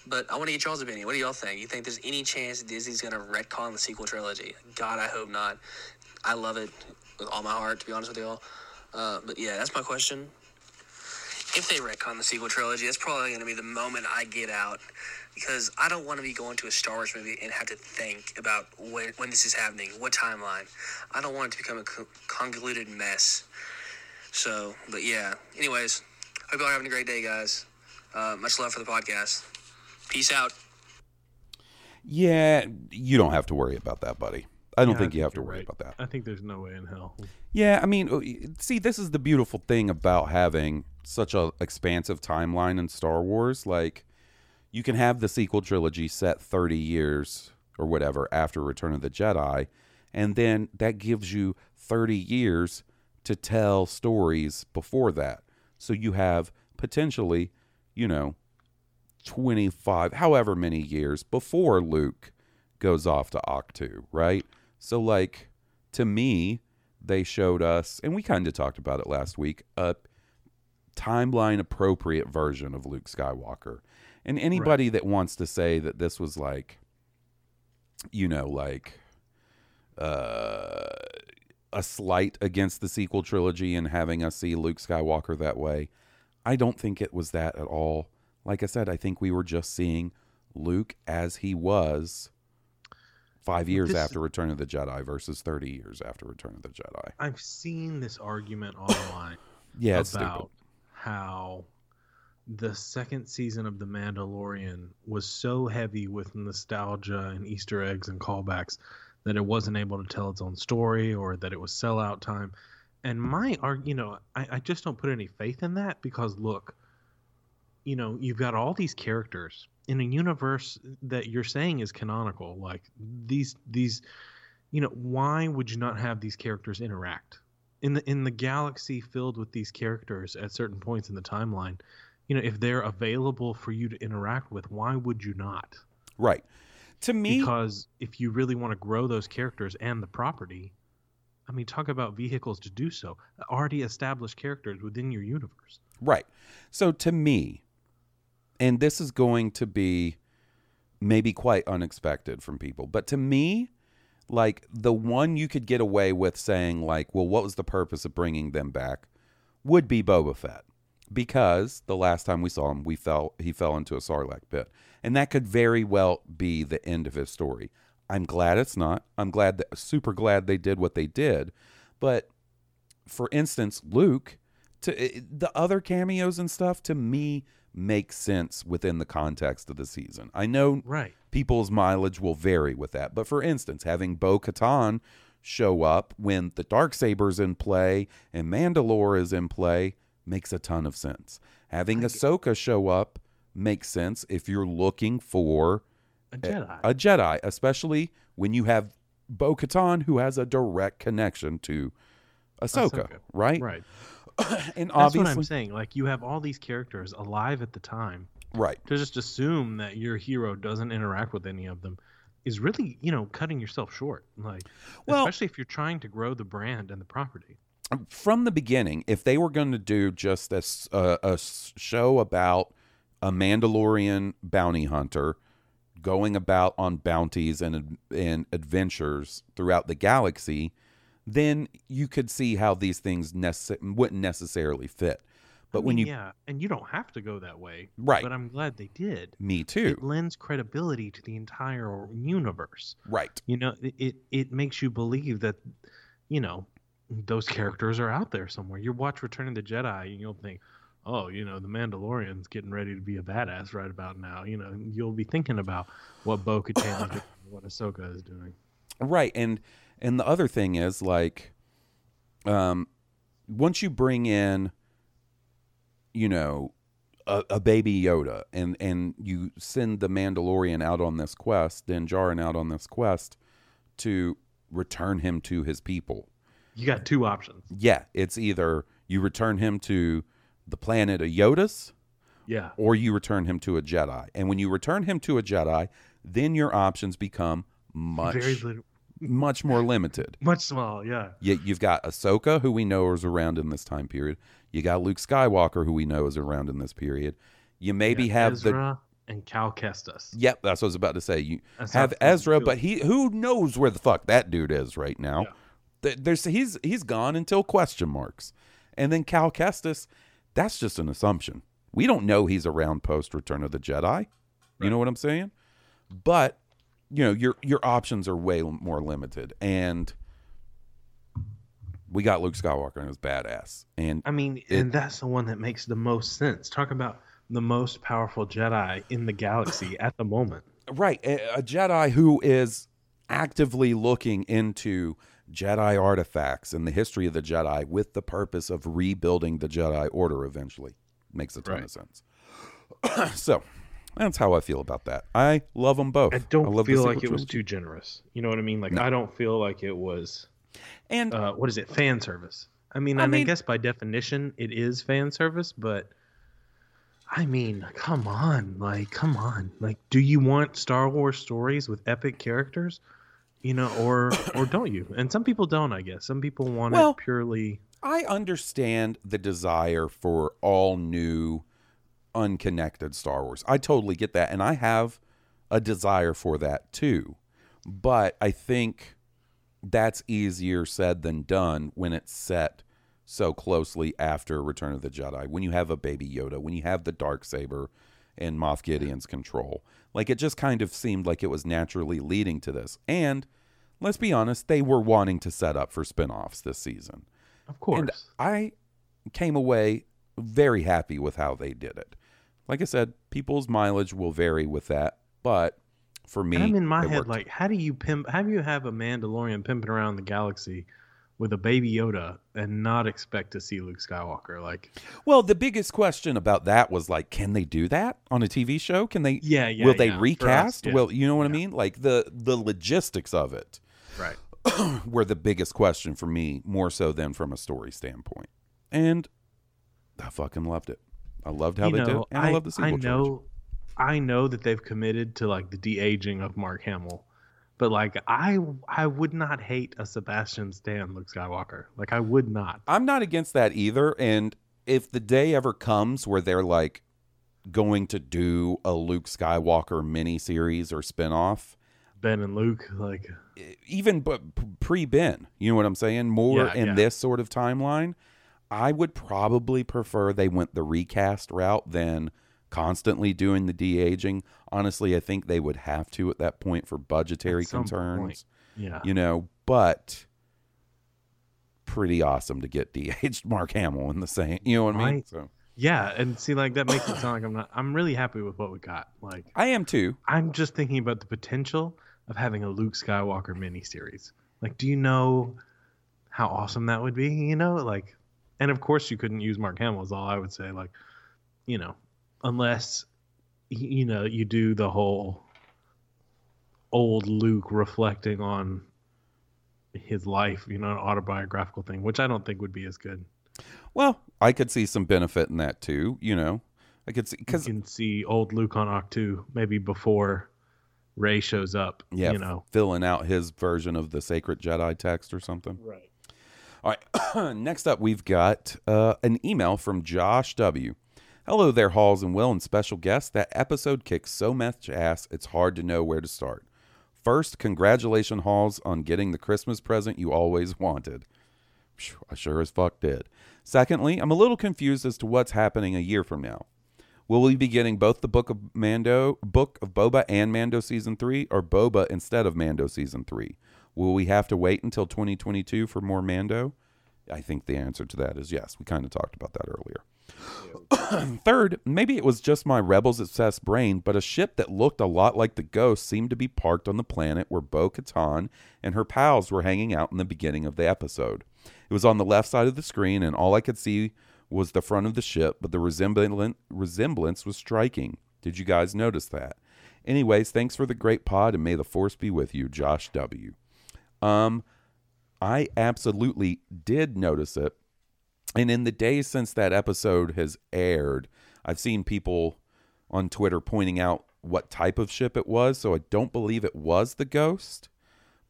But I want to get y'all's opinion. What do y'all think? You think there's any chance Disney's gonna retcon the sequel trilogy? God, I hope not. I love it with all my heart, to be honest with y'all. Uh, but yeah, that's my question. If they retcon the sequel trilogy, that's probably to be the moment I get out because I don't want to be going to a Star Wars movie and have to think about when, when this is happening, what timeline. I don't want it to become a convoluted mess. So, but yeah. Anyways, hope y'all are having a great day, guys. Uh, much love for the podcast. Peace out. Yeah, you don't have to worry about that, buddy. I don't Yeah, think you have to worry right. about that. I think there's no way in hell. Yeah, I mean, uh, see, this is the beautiful thing about having such a expansive timeline in Star Wars. Like, you can have the sequel trilogy set 30 years or whatever after Return of the Jedi, and then that gives you 30 years to tell stories before that. So you have potentially, you know, 25, however many years before Luke goes off to Ahch-To, right? So, like, to me, they showed us, and we kind of talked about it last week, a timeline appropriate version of Luke Skywalker. And anybody that wants to say that this was like, you know, like uh, a slight against the sequel trilogy and having us see Luke Skywalker that way, I don't think it was that at all. Like I said, I think we were just seeing Luke as he was five years This- after Return of the Jedi versus 30 years after Return of the Jedi. I've seen this argument online Yeah, about how the second season of The Mandalorian was so heavy with nostalgia and Easter eggs and callbacks that it wasn't able to tell its own story or that it was sellout time. And my you know, I, I just don't put any faith in that because look, you know, you've got all these characters in a universe that you're saying is canonical. Like these these you know, why would you not have these characters interact? In the in the galaxy filled with these characters at certain points in the timeline, you know, if they're available for you to interact with, why would you not? Right. To me, Because if you really want to grow those characters and the property, I mean, talk about vehicles to do so. Already established characters within your universe. Right. So to me, and this is going to be maybe quite unexpected from people, but to me, like the one you could get away with saying, like, well, what was the purpose of bringing them back would be Boba Fett. Because the last time we saw him, we fell he fell into a Sarlacc pit. And that could very well be the end of his story. I'm glad it's not. I'm glad that super glad they did what they did. But for instance, Luke, to eh, the other cameos and stuff to me make sense within the context of the season. I know Right. people's mileage will vary with that, but for instance, having Bo Katan show up when the dark saber's in play and Mandalore is in play makes a ton of sense. Having Ahsoka show up makes sense if you're looking for A Jedi. a Jedi, especially when you have Bo Katan who has a direct connection to Ahsoka, Ahsoka. right? Right. and That's obviously, what I'm saying. Like you have all these characters alive at the time. right. To just assume that your hero doesn't interact with any of them is really, you know, cutting yourself short. Like Well- especially if you're trying to grow the brand and the property. Um, from the beginning, if they were going to do just uh, a show about a Mandalorian bounty hunter going about on bounties and and adventures throughout the galaxy, then you could see how these things necess- wouldn't necessarily fit. But I when you, yeah, and you don't have to go that way. Right. But I'm glad they did. me too, It lends credibility to the entire universe. right? You know, it, it makes you believe that, you know, those characters are out there somewhere. You watch Return of the Jedi and you'll think, oh, you know, the Mandalorian's getting ready to be a badass right about now. You know, you'll be thinking about what Bo Katan what Ahsoka is doing. Right, and and the other thing is like, um, once you bring in, you know, a, a baby Yoda, and and you send the Mandalorian out on this quest, Din Djarin out on this quest to return him to his people. You got two options. Yeah, it's either you return him to the planet of Yodas, Yeah. or you return him to a Jedi. And when you return him to a Jedi, then your options become much Very little, much more limited. much smaller, Yeah. You, you've got Ahsoka, who we know is around in this time period. You got Luke Skywalker, who we know is around in this period. You maybe Yeah, have Ezra and Cal Kestis. yep. That's what I was about to say. You That's have Ezra, but he who knows where the fuck that dude is right now. Th- There's he's he's gone until question marks, and then Cal Kestis. That's just an assumption. We don't know he's around post Return of the Jedi. You know what I'm saying? But you know your your options are way more limited, and we got Luke Skywalker and his badass, and I mean, It- and that's the one that makes the most sense. Talk about the most powerful Jedi in the galaxy at the moment. right a, a Jedi who is actively looking into Jedi artifacts and the history of the Jedi with the purpose of rebuilding the Jedi Order eventually makes a ton of sense. so that's how I feel about that. I love them both. I don't love feel like it was too generous. You know what I mean? Like No. I don't feel like it was. And uh, what is it? Fan service. I mean, I I, mean- I guess by definition it is fan service, but I mean, come on, like, come on, like, do you want Star Wars stories with epic characters? You know, or or don't you? And some people don't. I guess some people want Well, it purely. I understand the desire for all new, unconnected Star Wars. I totally get that. And I have a desire for that too. But I think that's easier said than done when it's set so closely after Return of the Jedi. When you have a baby Yoda, when you have the dark saber in Moff Gideon's control. Like it just kind of seemed like it was naturally leading to this. And let's be honest, they were wanting to set up for spin-offs this season. Of course. And I came away very happy with how they did it. Like I said, people's mileage will vary with that, but for me, And I'm in my head worked. like, how do you pimp? How do you have a Mandalorian pimping around the galaxy with a baby Yoda and not expect to see Luke Skywalker? Like, well, the biggest question about that was like, can they do that on a TV show? Can they? Yeah, yeah, Will they yeah. For us, recast? yeah. Well, you know what I mean. Like the the logistics of it right? were the biggest question for me, more so than from a story standpoint. And I fucking loved it. I loved how you they know, did, it, and I, love the sequel. I trilogy. know, I know that they've committed to like the de aging of Mark Hamill, but like I, I would not hate a Sebastian Stan Luke Skywalker. Like I would not. I'm not against that either. And if the day ever comes where they're like going to do a Luke Skywalker miniseries or spinoff, Ben and Luke, like even but pre Ben, you know what I'm saying? More Yeah, in yeah. this sort of timeline, I would probably prefer they went the recast route than constantly doing the de aging. Honestly, I think they would have to at that point for budgetary concerns. point, yeah. You know, but pretty awesome to get de-aged Mark Hamill in the same. You know what I mean? So yeah, and see, like that makes it sound like I'm not. I'm really happy with what we got. Like I am too. I'm just thinking about the potential of having a Luke Skywalker miniseries. Like, do you know how awesome that would be? You know, like, and of course you couldn't use Mark Hamill. Is all I would say. Like, you know, unless you know you do the whole old Luke reflecting on his life, you know, an autobiographical thing, which I don't think would be as good. Well, I could see some benefit in that too. You know, I could see You can see old Luke on Ahch-To maybe before Rey shows up. yeah, you know, filling out his version of the sacred Jedi text or something. right. All right. Next up, we've got uh, an email from Josh W. Hello there, Halls and Will, and special guest. That episode kicks so much ass, it's hard to know where to start. First, congratulations, Halls, on getting the Christmas present you always wanted. I sure as fuck did. Secondly, I'm a little confused as to what's happening a year from now. Will we be getting both the Book of Mando, Book of Boba, and Mando season three, or Boba instead of Mando season three? Will we have to wait until 2022 for more Mando? I think the answer to that is yes. We kind of talked about that earlier. Third, maybe it was just my Rebels obsessed brain, but a ship that looked a lot like the Ghost seemed to be parked on the planet where Bo Katan and her pals were hanging out in the beginning of the episode. It was on the left side of the screen, and all I could see was the front of the ship, but the resemblan- resemblance was striking. Did you guys notice that? Anyways, thanks for the great pod, and may the force be with you, Josh W. Um, I absolutely did notice it. And in the days since that episode has aired, I've seen people on Twitter pointing out what type of ship it was. So I don't believe it was the Ghost.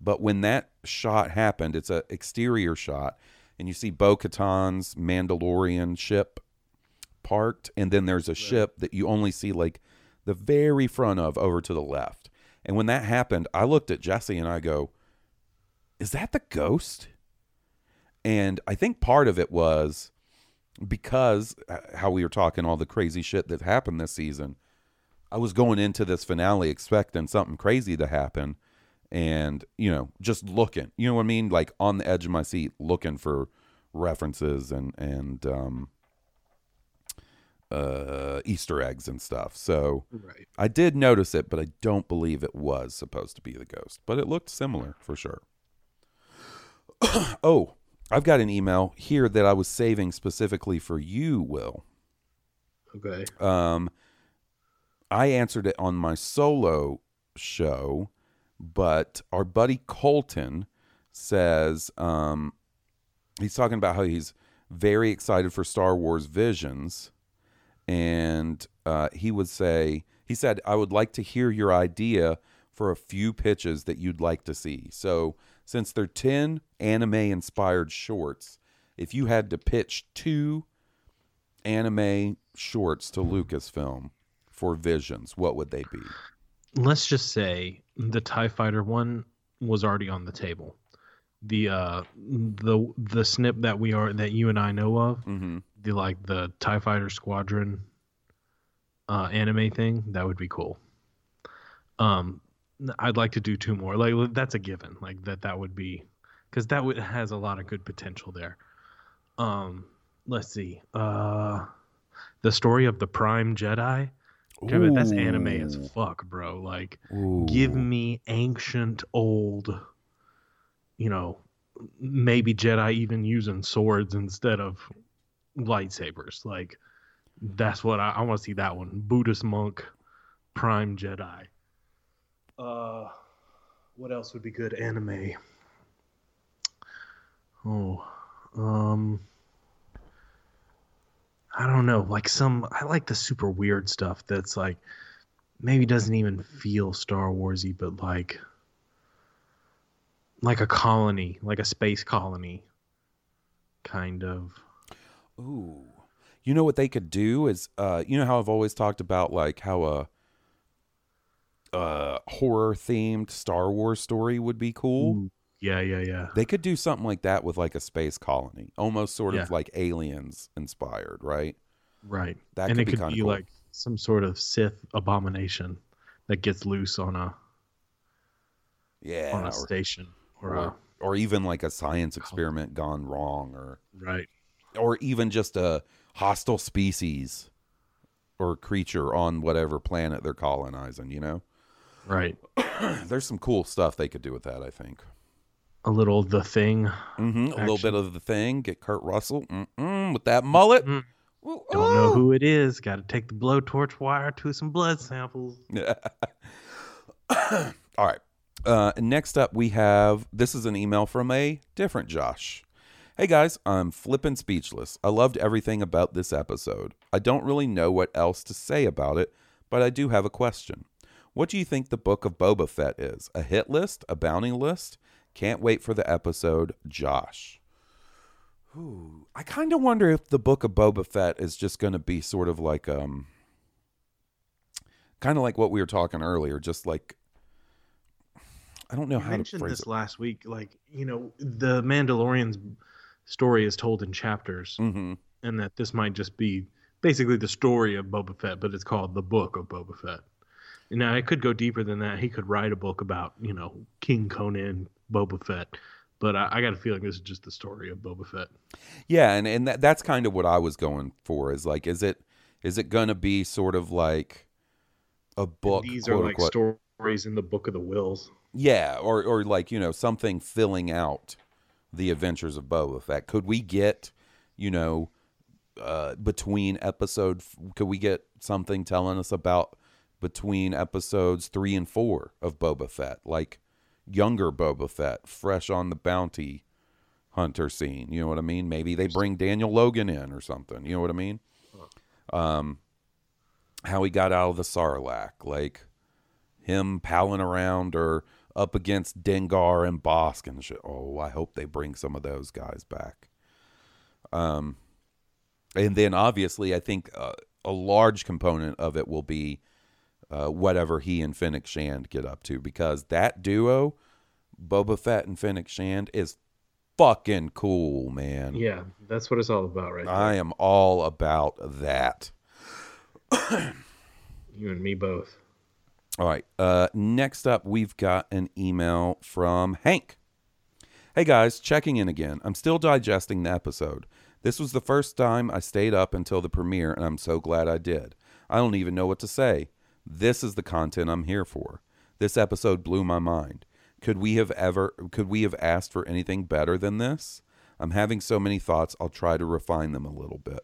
But when that shot happened, it's an exterior shot, and you see Bo Katan's Mandalorian ship parked, and then there's a ship that you only see like the very front of over to the left. And when that happened, I looked at Jesse and I go, Is that the Ghost? And I think part of it was because uh, how we were talking all the crazy shit that happened this season. I was going into this finale expecting something crazy to happen and, you know, just looking, you know what I mean? Like on the edge of my seat looking for references and and um uh Easter eggs and stuff. So Right. I did notice it, but I don't believe it was supposed to be the ghost. But it looked similar for sure. oh, I've got an email here that I was saving specifically for you, Will. Okay. Um, I answered it on my solo show, but our buddy Colton says um, he's talking about how he's very excited for Star Wars Visions, and uh, he would say he said I would like to hear your idea for a few pitches that you'd like to see. So since they're ten anime inspired shorts, if you had to pitch two anime shorts to Lucasfilm for Visions, what would they be? Let's just say the Tie Fighter one was already on the table. The uh the the snip that we are that you and I know of, mm-hmm. the like the Tie Fighter Squadron uh anime thing, that would be cool. Um I'd like to do two more. Like that's a given. Like that that would be cuz that would has a lot of good potential there. Um let's see. Uh the story of the Prime Jedi. It, that's anime as fuck, bro. Like Ooh. give me ancient old you know maybe jedi even using swords instead of lightsabers like that's what i, I want to see that one buddhist monk prime jedi uh what else would be good anime oh um i don't know like some i like the super weird stuff that's like maybe doesn't even feel Star Warsy, but like like a colony, like a space colony, kind of. Ooh. You know what they could do is uh you know how I've always talked about like how a uh horror themed Star Wars story would be cool. Yeah, yeah, yeah. They could do something like that with like a space colony, almost sort of like aliens inspired, right? Right. That and could it be could kinda be cool. like some sort of Sith abomination that gets loose on a Yeah. on a or- station or, or, a or even like a science experiment gone wrong or right. or even just a hostile species or creature on whatever planet they're colonizing, you know? Right. There's some cool stuff they could do with that, I think. A little the thing. hmm A little bit of the thing. Get Kurt Russell mm-mm, with that mullet. Mm. Ooh, Don't know who it is. Got to take the blowtorch wire to some blood samples. All right. Uh, next up, we have this is an email from a different Josh. Hey guys, I'm flippin' speechless. I loved everything about this episode. I don't really know what else to say about it, but I do have a question. What do you think the Book of Boba Fett is? A hit list? A bounty list? Can't wait for the episode, Josh. Ooh, I kind of wonder if the Book of Boba Fett is just going to be sort of like um kind of like what we were talking earlier, just like I don't know You how to mentioned phrase this it. last week. Like, you know, the Mandalorian's story is told in chapters, hmm and that this might just be basically the story of Boba Fett, but it's called the Book of Boba Fett. Now, I could go deeper than that. He could write a book about, you know, King Conan, Boba Fett, But I, I got a feeling this is just the story of Boba Fett. Yeah, and and that, that's kind of what I was going for. Is like, is it is it gonna be sort of like a book? These are like unquote? stories in the Book of the Whills. Yeah, or or like you know something filling out the adventures of Boba Fett. Could we get you know uh, between episode? Could we get something telling us about between episodes three and four of Boba Fett, like younger Boba Fett, fresh on the bounty hunter scene? You know what I mean? Maybe they bring Daniel Logan in or something. You know what I mean? Um, how he got out of the Sarlacc, like him palling around or up against Dengar and Bossk and shit. Oh, I hope they bring some of those guys back. Um, and then obviously, I think uh, a large component of it will be uh, whatever he and Fennec Shand get up to because that duo, Boba Fett and Fennec Shand, is fucking cool, man. Yeah, that's what it's all about, right? I am all about that. You and me both. All right. Uh, next up, we've got an email from Hank. Hey guys, checking in again. I'm still digesting the episode. This was the first time I stayed up until the premiere, and I'm so glad I did. I don't even know what to say. This is the content I'm here for. This episode blew my mind. Could we have ever could we have asked for anything better than this? I'm having so many thoughts, I'll try to refine them a little bit.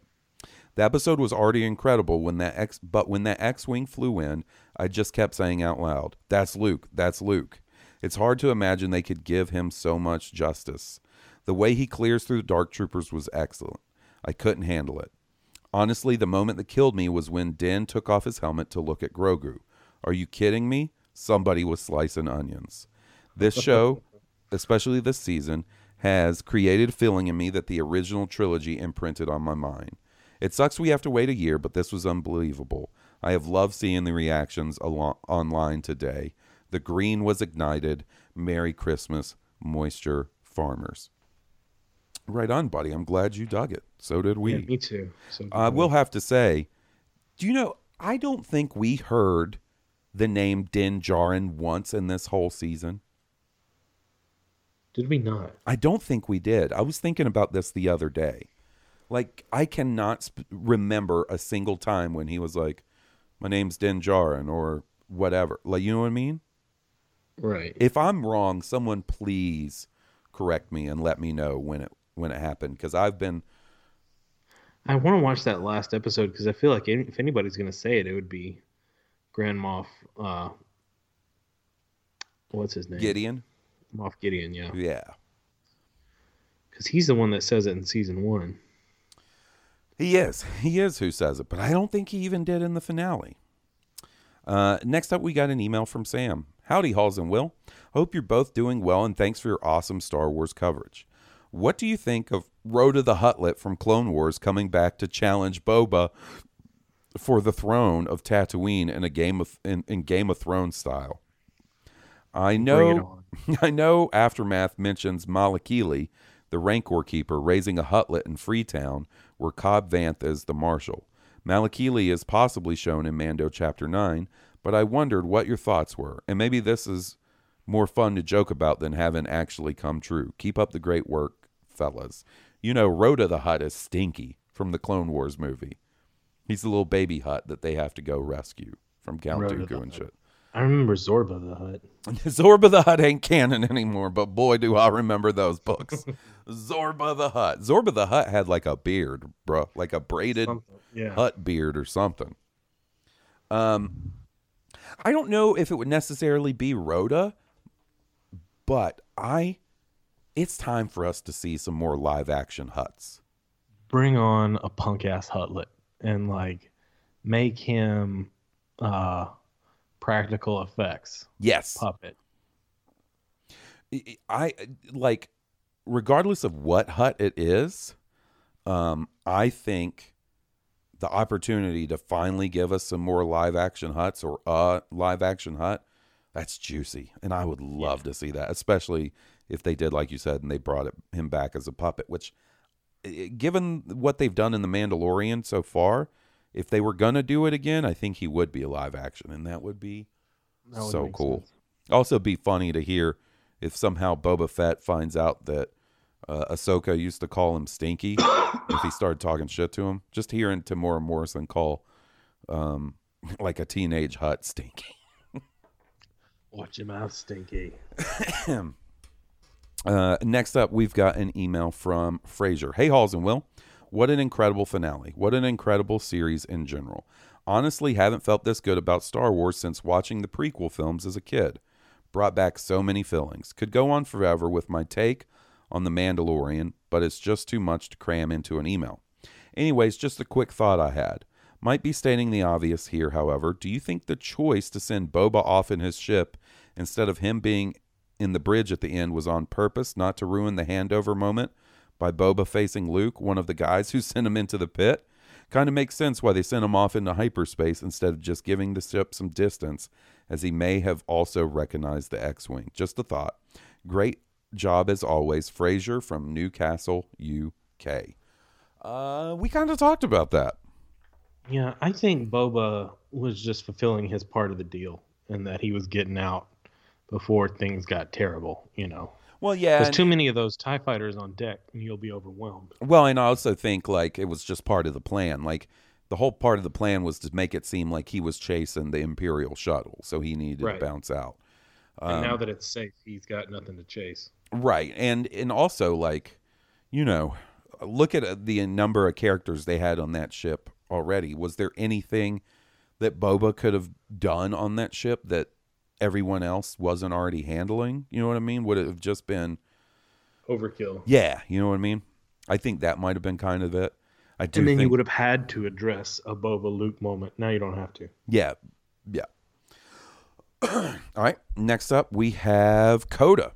The episode was already incredible when that X but when that X-wing flew in, I just kept saying out loud, "That's Luke. That's Luke." It's hard to imagine they could give him so much justice. The way he clears through the dark troopers was excellent. I couldn't handle it. Honestly, the moment that killed me was when Din took off his helmet to look at Grogu. Are you kidding me? Somebody was slicing onions. This show, especially this season, has created a feeling in me that the original trilogy imprinted on my mind. It sucks we have to wait a year, but this was unbelievable. I have loved seeing the reactions online today. The green was ignited. Merry Christmas, moisture farmers. Right on, buddy. I'm glad you dug it. So did we. Yeah, me too. So I will have to say, do you know? I don't think we heard the name Din Djarin once in this whole season. Did we not? I don't think we did. I was thinking about this the other day. Like, I cannot sp- remember a single time when he was like, "My name's Din Djarin" or whatever. Like, you know what I mean? Right. If I'm wrong, someone please correct me and let me know when it when it happened because I've been I want to watch that last episode because I feel like if anybody's going to say it, it would be Grand Moff. Uh, what's his name? Gideon. Moff Gideon, yeah. Yeah. Because he's the one that says it in season one. He is. He is who says it, but I don't think he even did in the finale. Uh, next up, we got an email from Sam. Howdy, Halls and Will. Hope you're both doing well, and thanks for your awesome Star Wars coverage. What do you think of Rotta the Huttlet from Clone Wars coming back to challenge Boba for the throne of Tatooine in a game of in, in Game of Thrones style? I know, I know. Aftermath mentions Malakili, the Rancor keeper, raising a Huttlet in Freetown, where Cobb Vanth is the marshal. Malakili is possibly shown in Mando Chapter Nine, but I wondered what your thoughts were, and maybe this is more fun to joke about than having actually come true. Keep up the great work, fellas. You know, Rotta the Hutt is Stinky from the Clone Wars movie. He's the little baby Hutt that they have to go rescue from Count Rhoda Dooku and Hutt. shit. I remember Zorba the Hutt. Zorba the Hutt ain't canon anymore, but boy, do I remember those books. Zorba the Hutt. Zorba the Hutt had like a beard, bro, like a braided yeah. Hutt beard or something. Um, I don't know if it would necessarily be Rhoda, but I, it's time for us to see some more live action Hutts. Bring on a punk ass Huttlet and like make him uh practical effects Yes, puppet. I- like, regardless of what Hutt it is, um, I think the opportunity to finally give us some more live action Hutts or a live action Hutt, that's juicy, and I would love to see that, especially if they did like you said and they brought it, him back as a puppet. Which, given what they've done in the Mandalorian so far, if they were gonna do it again, I think he would be a live action, and that would be That would so cool. sense. Also, be funny to hear if somehow Boba Fett finds out that uh, Ahsoka used to call him Stinky, if he started talking shit to him, just hearing Temuera Morrison call um, like a teenage Hutt Stinky. Watch your mouth, Stinky. Uh, next up, we've got an email from Fraser. Hey, Halls and Will. What an incredible finale. What an incredible series in general. Honestly, haven't felt this good about Star Wars since watching the prequel films as a kid. Brought back so many feelings. Could go on forever with my take on The Mandalorian, but it's just too much to cram into an email. Anyways, just a quick thought I had. Might be stating the obvious here, however. Do you think the choice to send Boba off in his ship instead of him being in the bridge at the end was on purpose, not to ruin the handover moment by Boba facing Luke, one of the guys who sent him into the pit? Kind of makes sense why they sent him off into hyperspace instead of just giving the ship some distance, as he may have also recognized the X Wing. Just a thought. Great job as always, Fraser from Newcastle, UK. Uh, we kind of talked about that. Yeah, I think Boba was just fulfilling his part of the deal and that he was getting out before things got terrible, you know. Well, yeah. There's and- too many of those TIE fighters on deck and you'll be overwhelmed. Well, and I also think like it was just part of the plan. Like the whole part of the plan was to make it seem like he was chasing the Imperial shuttle, so he needed Right. to bounce out. and Um, now that it's safe, he's got nothing to chase. Right. And and also like, you know, look at uh, the number of characters they had on that ship already. Was there anything that Boba could have done on that ship that everyone else wasn't already handling? You know what I mean? Would it have just been Overkill. Yeah, you know what I mean? I think that might have been kind of it. I do And then think you would have had to address a Boba Luke moment. Now you don't have to. Yeah. Yeah. All right. Next up, we have Coda.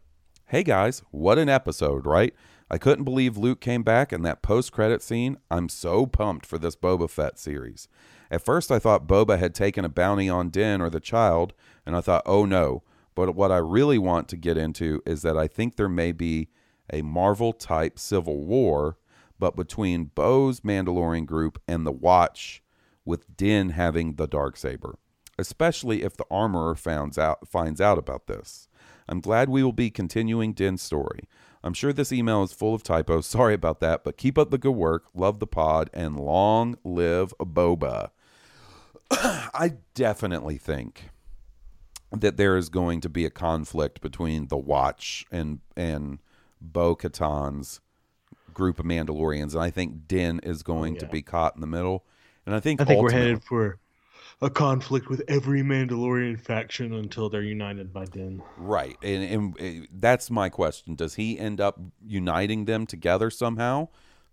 Hey guys, what an episode, right? I couldn't believe Luke came back in that post credit scene. I'm so pumped for this Boba Fett series. At first, I thought Boba had taken a bounty on Din or the child, and I thought, oh no. But what I really want to get into is that I think there may be a Marvel type civil war, but between Bo's Mandalorian group and the Watch, with Din having the dark saber, especially if the armorer finds out finds out about this. I'm glad we will be continuing Din's story. I'm sure this email is full of typos. Sorry about that, but keep up the good work. Love the pod and long live Boba. I definitely think that there is going to be a conflict between the Watch and and Bo Katan's group of Mandalorians, and I think Din is going to be caught in the middle. And I think I think we're headed for a conflict with every Mandalorian faction until they're united by Din. Right. And, and uh, that's my question. Does he end up uniting them together somehow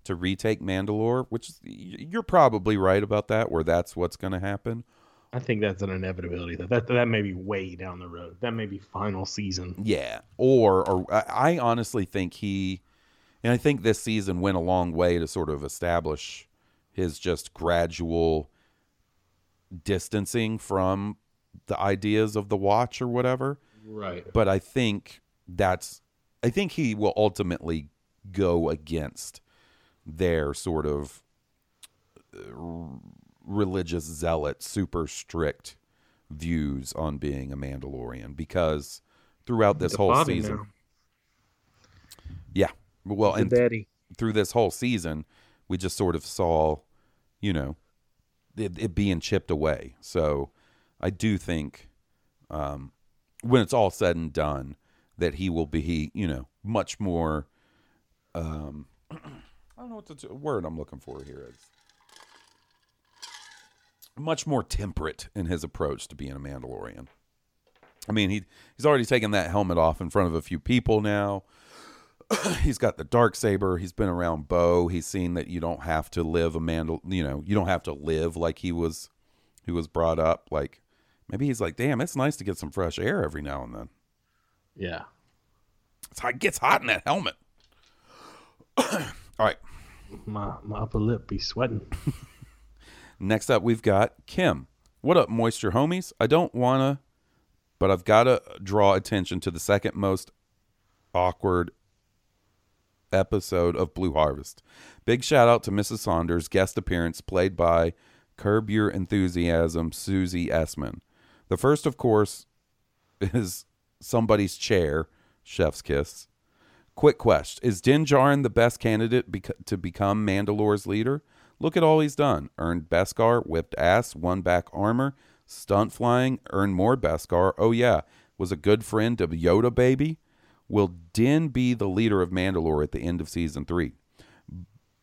to retake Mandalore? Which you're probably right about that, where that's what's going to happen. I think that's an inevitability. That, that that may be way down the road. That may be final season. Yeah. Or, or I I honestly think he, and I think this season went a long way to sort of establish his just gradual distancing from the ideas of the watch or whatever. Right. but I think that's I think he will ultimately go against their sort of uh, religious zealot, super strict views on being a Mandalorian because throughout this at whole season, now. yeah, well, The and daddy. through this whole season, we just sort of saw, you know, it, it being chipped away. So I do think um, when it's all said and done, that he will be, you know, much more. Um, don't know what the t- word I'm looking for here is. Much more temperate in his approach to being a Mandalorian. I mean, he he's already taken that helmet off in front of a few people now. he's got the dark saber. He's been around Bo. He's seen that you don't have to live a mandal. You know, you don't have to live like he was. He was brought up. Like maybe he's like, damn, it's nice to get some fresh air every now and then. Yeah. It's hot, it gets hot in that helmet. All right. My my upper lip be sweating. Next up, we've got Kim. What up, moisture homies? I don't wanna, but I've got to draw attention to the second most awkward episode of Blue Harvest. Big shout out to Mrs. Saunders' guest appearance, played by Curb Your Enthusiasm, Susie Essman. The first, of course, is somebody's chair Chef's kiss. Quick question: Is Din Djarin the best candidate beca- to become Mandalore's leader? Look at all he's done: earned Beskar, whipped ass, won back armor, stunt flying, earned more Beskar. Oh yeah, was a good friend of Yoda baby. Will Din be the leader of Mandalore at the end of season three?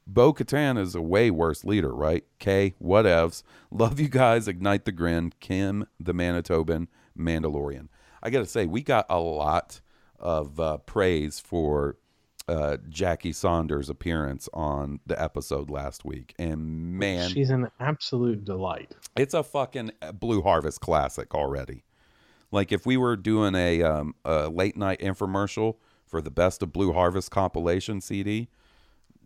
Bo Katan is a way worse leader, right? K, whatevs. Love you guys. Ignite the grin. Kim, the Manitoban Mandalorian. I got to say, we got a lot of uh, praise for uh, Jackie Saunders' appearance on the episode last week. And man, she's an absolute delight. it's a fucking Blue Harvest classic already. Like if we were doing a, um, a late night infomercial for the best of Blue Harvest compilation CD,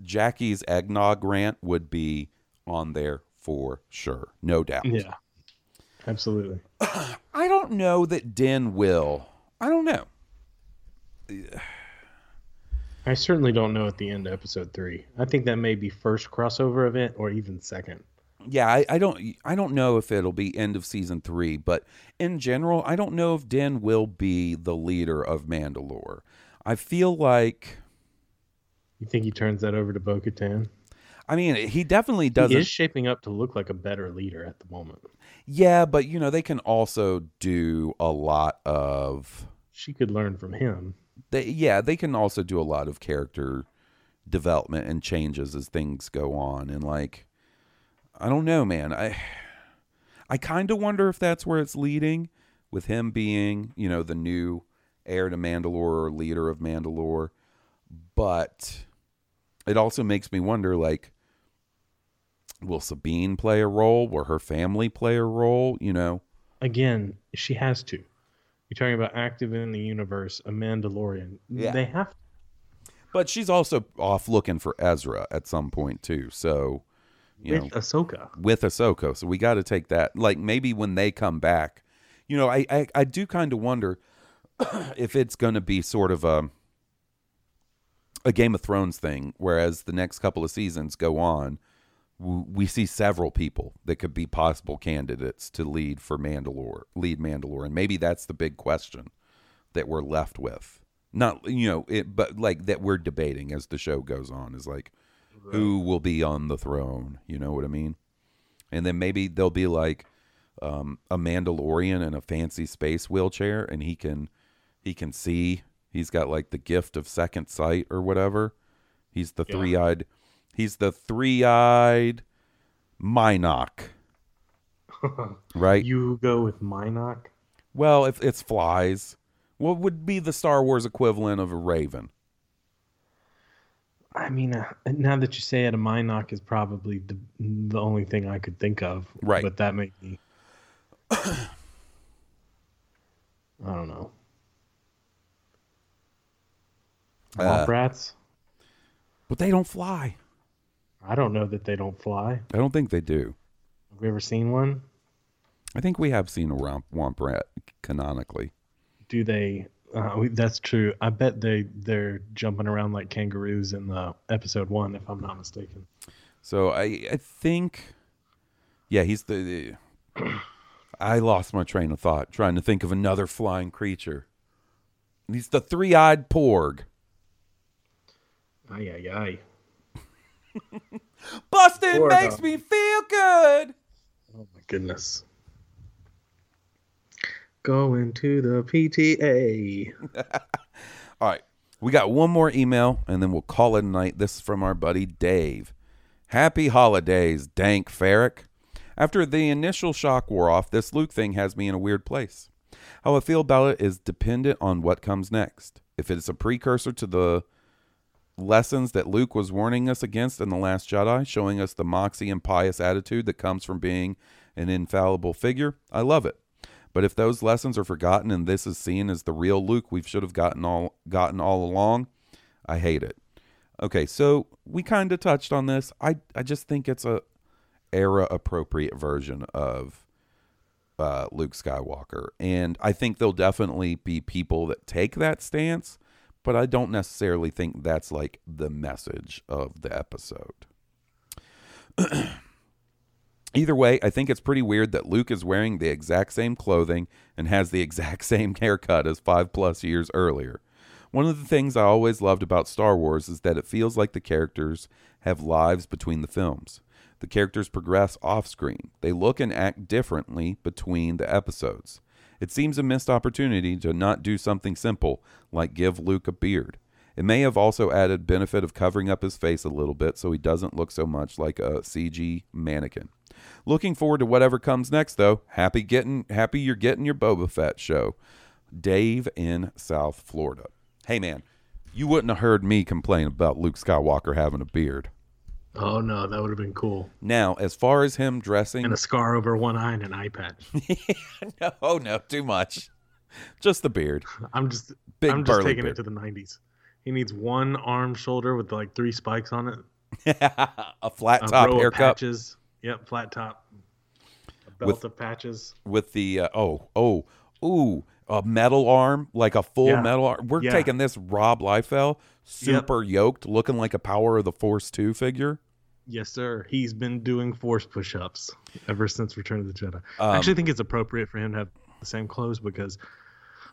Jackie's eggnog rant would be on there for sure, no doubt. Yeah, absolutely. I don't know that Din will. I don't know. I certainly don't know at the end of episode three. I think that may be first crossover event or even second. Yeah, I, I don't I don't know if it'll be end of season three, but in general, I don't know if Din will be the leader of Mandalore. I feel like You think he turns that over to Bo Katan? I mean, he definitely doesn't is shaping up to look like a better leader at the moment. Yeah, but you know, they can also do a lot of She could learn from him. They yeah, they can also do a lot of character development and changes as things go on and like I don't know, man. I I kind of wonder if that's where it's leading with him being, you know, the new heir to Mandalore or leader of Mandalore. But it also makes me wonder like will Sabine play a role? Will her family play a role, you know? Again, she has to. You're talking about active in the universe, a Mandalorian. Yeah. They have to. But she's also off looking for Ezra at some point too. So, you with know, Ahsoka. with Ahsoka. So we got to take that. Like maybe when they come back, you know, I I, I do kind of wonder if it's going to be sort of a a Game of Thrones thing, whereas the next couple of seasons go on, w- we see several people that could be possible candidates to lead for Mandalore, lead Mandalore, and maybe that's the big question that we're left with. Not you know, it, but like that we're debating as the show goes on is like who will be on the throne. You know what I mean? And then maybe there'll be like um, a Mandalorian in a fancy space wheelchair, and he can he can see. He's got like the gift of second sight or whatever. He's the Yeah. three eyed. He's the three eyed Mynock, right? You go with Mynock. Well, if it's flies, what would be the Star Wars equivalent of a raven? I mean, uh, now that you say it, a Mynock is probably the, the only thing I could think of. Right. But that may be. I don't know. Uh, rats? But they don't fly. I don't know that they don't fly. I don't think they do. Have we ever seen one? I think we have seen a womp, womp rat canonically. Do they? Uh, that's true. I bet they they're jumping around like kangaroos in the episode one, if I'm not mistaken. So I I think, yeah, he's the. I lost my train of thought trying to think of another flying creature. He's the three-eyed porg. Aye aye aye. Busting Porg. makes uh, me feel good. Oh my goodness. Going to the PTA. All right. We got one more email and then we'll call it a night. This is from our buddy Dave. Happy holidays, Dank Farrik. After the initial shock wore off, this Luke thing has me in a weird place. How I feel about it is dependent on what comes next. If it's a precursor to the lessons that Luke was warning us against in The Last Jedi, showing us the moxie and pious attitude that comes from being an infallible figure, I love it. But if those lessons are forgotten and this is seen as the real Luke we should have gotten all gotten all along, I hate it. Okay, so we kind of touched on this. I I just think it's a era appropriate version of uh, Luke Skywalker, and I think there'll definitely be people that take that stance, but I don't necessarily think that's like the message of the episode. Either way, I think it's pretty weird that Luke is wearing the exact same clothing and has the exact same haircut as five plus years earlier. One of the things I always loved about Star Wars is that it feels like the characters have lives between the films. The characters progress off screen. They look and act differently between the episodes. It seems a missed opportunity to not do something simple like give Luke a beard. It may have also added benefit of covering up his face a little bit so he doesn't look so much like a CG mannequin. Looking forward to whatever comes next though. Happy getting happy you're getting your Boba Fett show. Dave in South Florida. Hey man, you wouldn't have heard me complain about Luke Skywalker having a beard. Oh no, that would have been cool. Now, as far as him dressing And a scar over one eye and an eye patch. no, oh no, too much. Just the beard. I'm just Big I'm just taking beard. it to the 90s. He needs one arm shoulder with like three spikes on it. a flat a top haircut patches. Yep, flat top. A belt With- of patches. with the uh, oh oh ooh a metal arm like a full Yeah. metal arm. We're Yeah. taking this Rob Liefeld super yoked, looking like a Power of the Force two figure. Yes, sir. He's been doing force push-ups ever since Return of the Jedi. Um, I actually think it's appropriate for him to have the same clothes because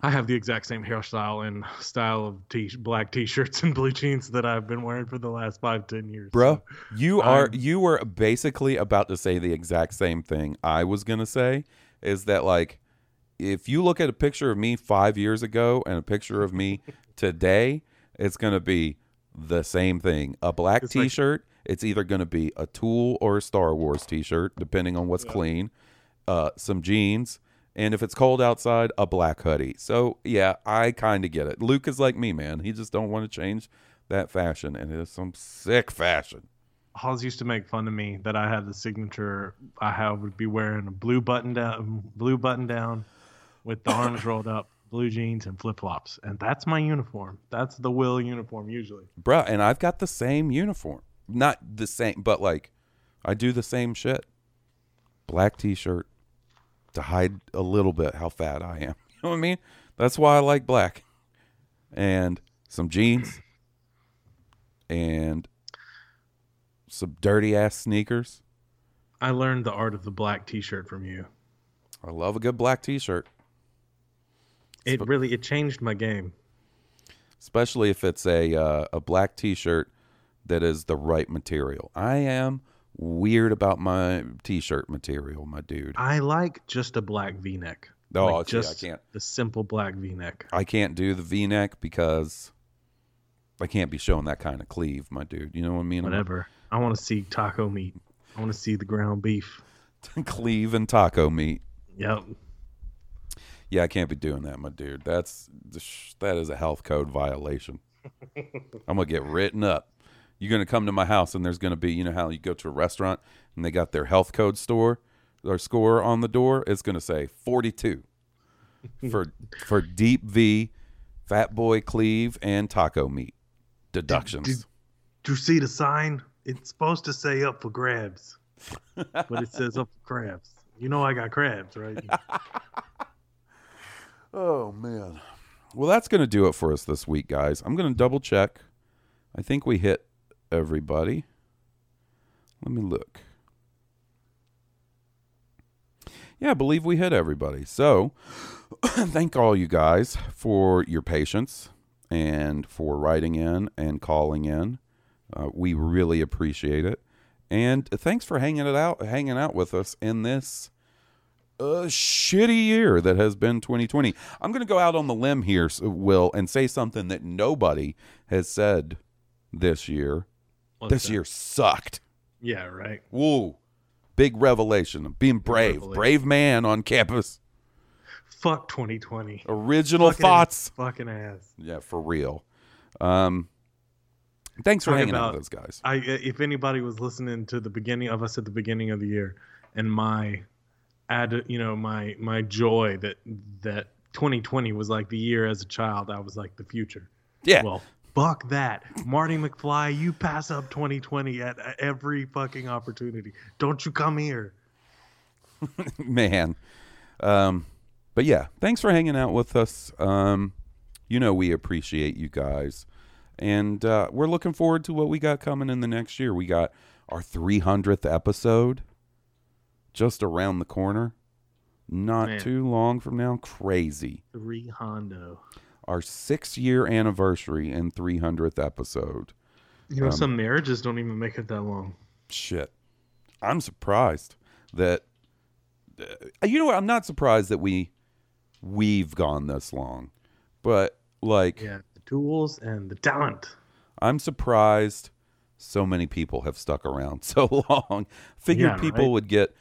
I have the exact same hairstyle and style of t- black t-shirts and blue jeans that I've been wearing for the last five, ten years. Bro, you are you were basically about to say the exact same thing I was gonna say. Is that like if you look at a picture of me five years ago and a picture of me today, it's gonna be the same thing. A black T-shirt. It's either gonna be a Tool or a Star Wars T-shirt, depending on what's clean. Uh, some jeans, and if it's cold outside, a black hoodie. So yeah, I kind of get it. Luke is like me, man. He just don't want to change that fashion, and it is some sick fashion. Halls used to make fun of me that I had the signature. I have would be wearing a blue button down, blue button down, with the arms rolled up, blue jeans and flip flops, and that's my uniform. That's the Will uniform usually. Bruh, and I've got the same uniform. Not the same, but like I do the same shit. Black t shirt to hide a little bit how fat I am. You know what I mean? That's why I like black. And some jeans and some dirty ass sneakers. I learned the art of the black T-shirt from you. I love a good black t shirt, It really it changed my game. especially if it's a uh, a black t shirt that is the right material. I am weird about my t shirt material, my dude. I like just a black V-neck. Oh, like see, I can't. the simple black V-neck. I can't do the V neck because I can't be showing that kind of cleave, my dude. You know what I mean? Whatever. I want to see taco meat. I want to see the ground beef. cleave and taco meat. Yep. Yeah, I can't be doing that, my dude. That's that is a health code violation. I'm gonna get written up. You're gonna come to my house and there's gonna be, you know how you go to a restaurant and they got their health code store or score on the door. It's gonna say 42 for for deep V, fat boy cleave, and taco meat deductions. Did, did you see the sign? It's supposed to say up for grabs, but it says up for crabs. You know I got crabs, right? Oh man. Well, that's going to do it for us this week, guys. I'm going to double check. I think we hit everybody. Let me look. Yeah, I believe we hit everybody. So, thank all you guys for your patience and for writing in and calling in. Uh, we really appreciate it. And thanks for hanging it out, hanging out with us in this a shitty year that has been 2020. I'm going to go out on the limb here, Will, and say something that nobody has said this year. This that? year sucked. yeah, right. Woo. Big revelation of being brave. revelation. Brave man on campus. Fuck 2020. Original Fucking- thoughts. Fucking ass. Yeah, for real. Um, thanks for Talk hanging out with those guys. I if anybody was listening to the beginning of us at the beginning of the year, and my add you know my my joy that that 2020 was like the year as a child, I was like the future. Yeah. Well, fuck that, Marty McFly. You pass up 2020 at every fucking opportunity. Don't you come here. man. Um, but yeah, thanks for hanging out with us. Um, you know we appreciate you guys, and uh, we're looking forward to what we got coming in the next year. We got our 300th episode just around the corner. Not Man. too long from now. Crazy. Three Hondo. Our six year anniversary and 300th episode. You know, Um, some marriages don't even make it that long. Shit. I'm surprised that uh, you know what? I'm not surprised that we we've gone this long. But like Yeah, the tools and the talent. I'm surprised so many people have stuck around so long. Figured Yeah, people right? would get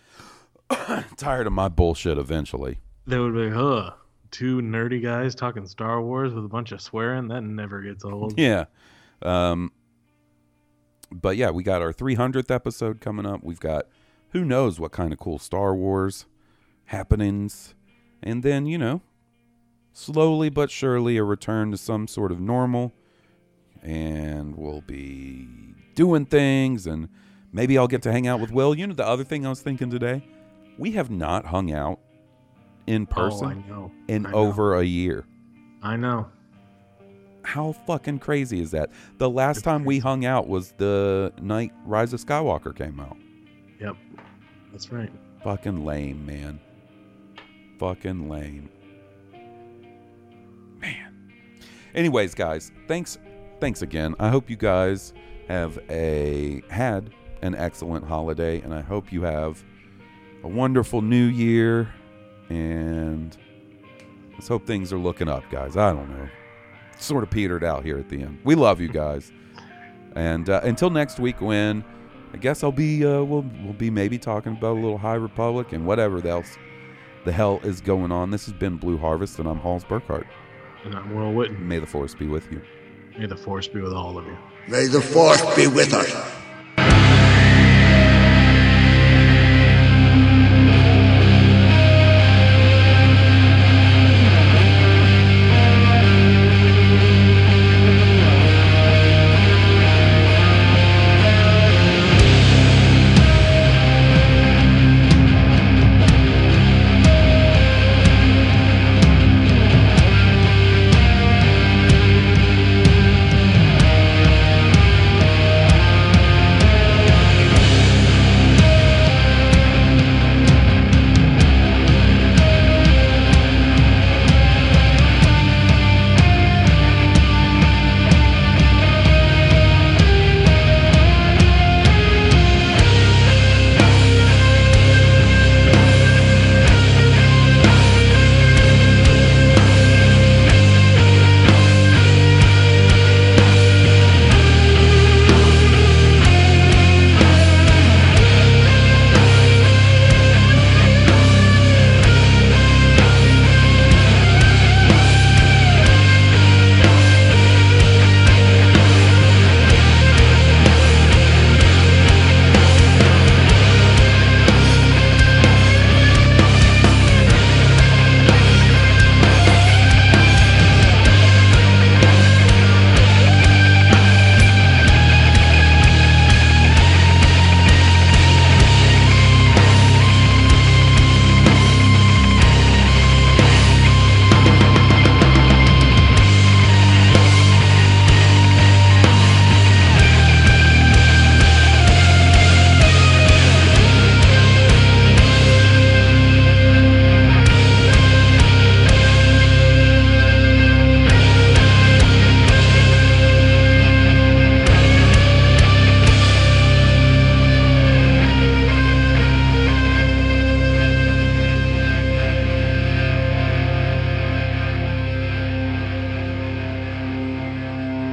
tired of my bullshit eventually. They would be, huh, two nerdy guys talking Star Wars with a bunch of swearing. That never gets old. Yeah. Um but yeah, we got our 300th episode coming up. We've got who knows what kind of cool Star Wars happenings. And then, you know, slowly but surely a return to some sort of normal. And we'll be doing things and maybe I'll get to hang out with Will. You know the other thing I was thinking today? We have not hung out in person Oh, I know. in over a year. I know. How fucking crazy is that? The last time we hung out was the night Rise of Skywalker came out. Yep. That's right. Fucking lame, man. Fucking lame. Man. Anyways, guys, thanks thanks again. I hope you guys have a had an excellent holiday and I hope you have a wonderful new year and let's hope things are looking up, guys. I don't know. Sort of petered out here at the end. We love you guys. And uh, until next week when I guess I'll be uh, we'll we'll be maybe talking about a little High Republic and whatever else the hell is going on. This has been Blue Harvest and I'm Halls Burkhart. And I'm Will Witten. May the force be with you. May the force be with all of you. May the force be with us.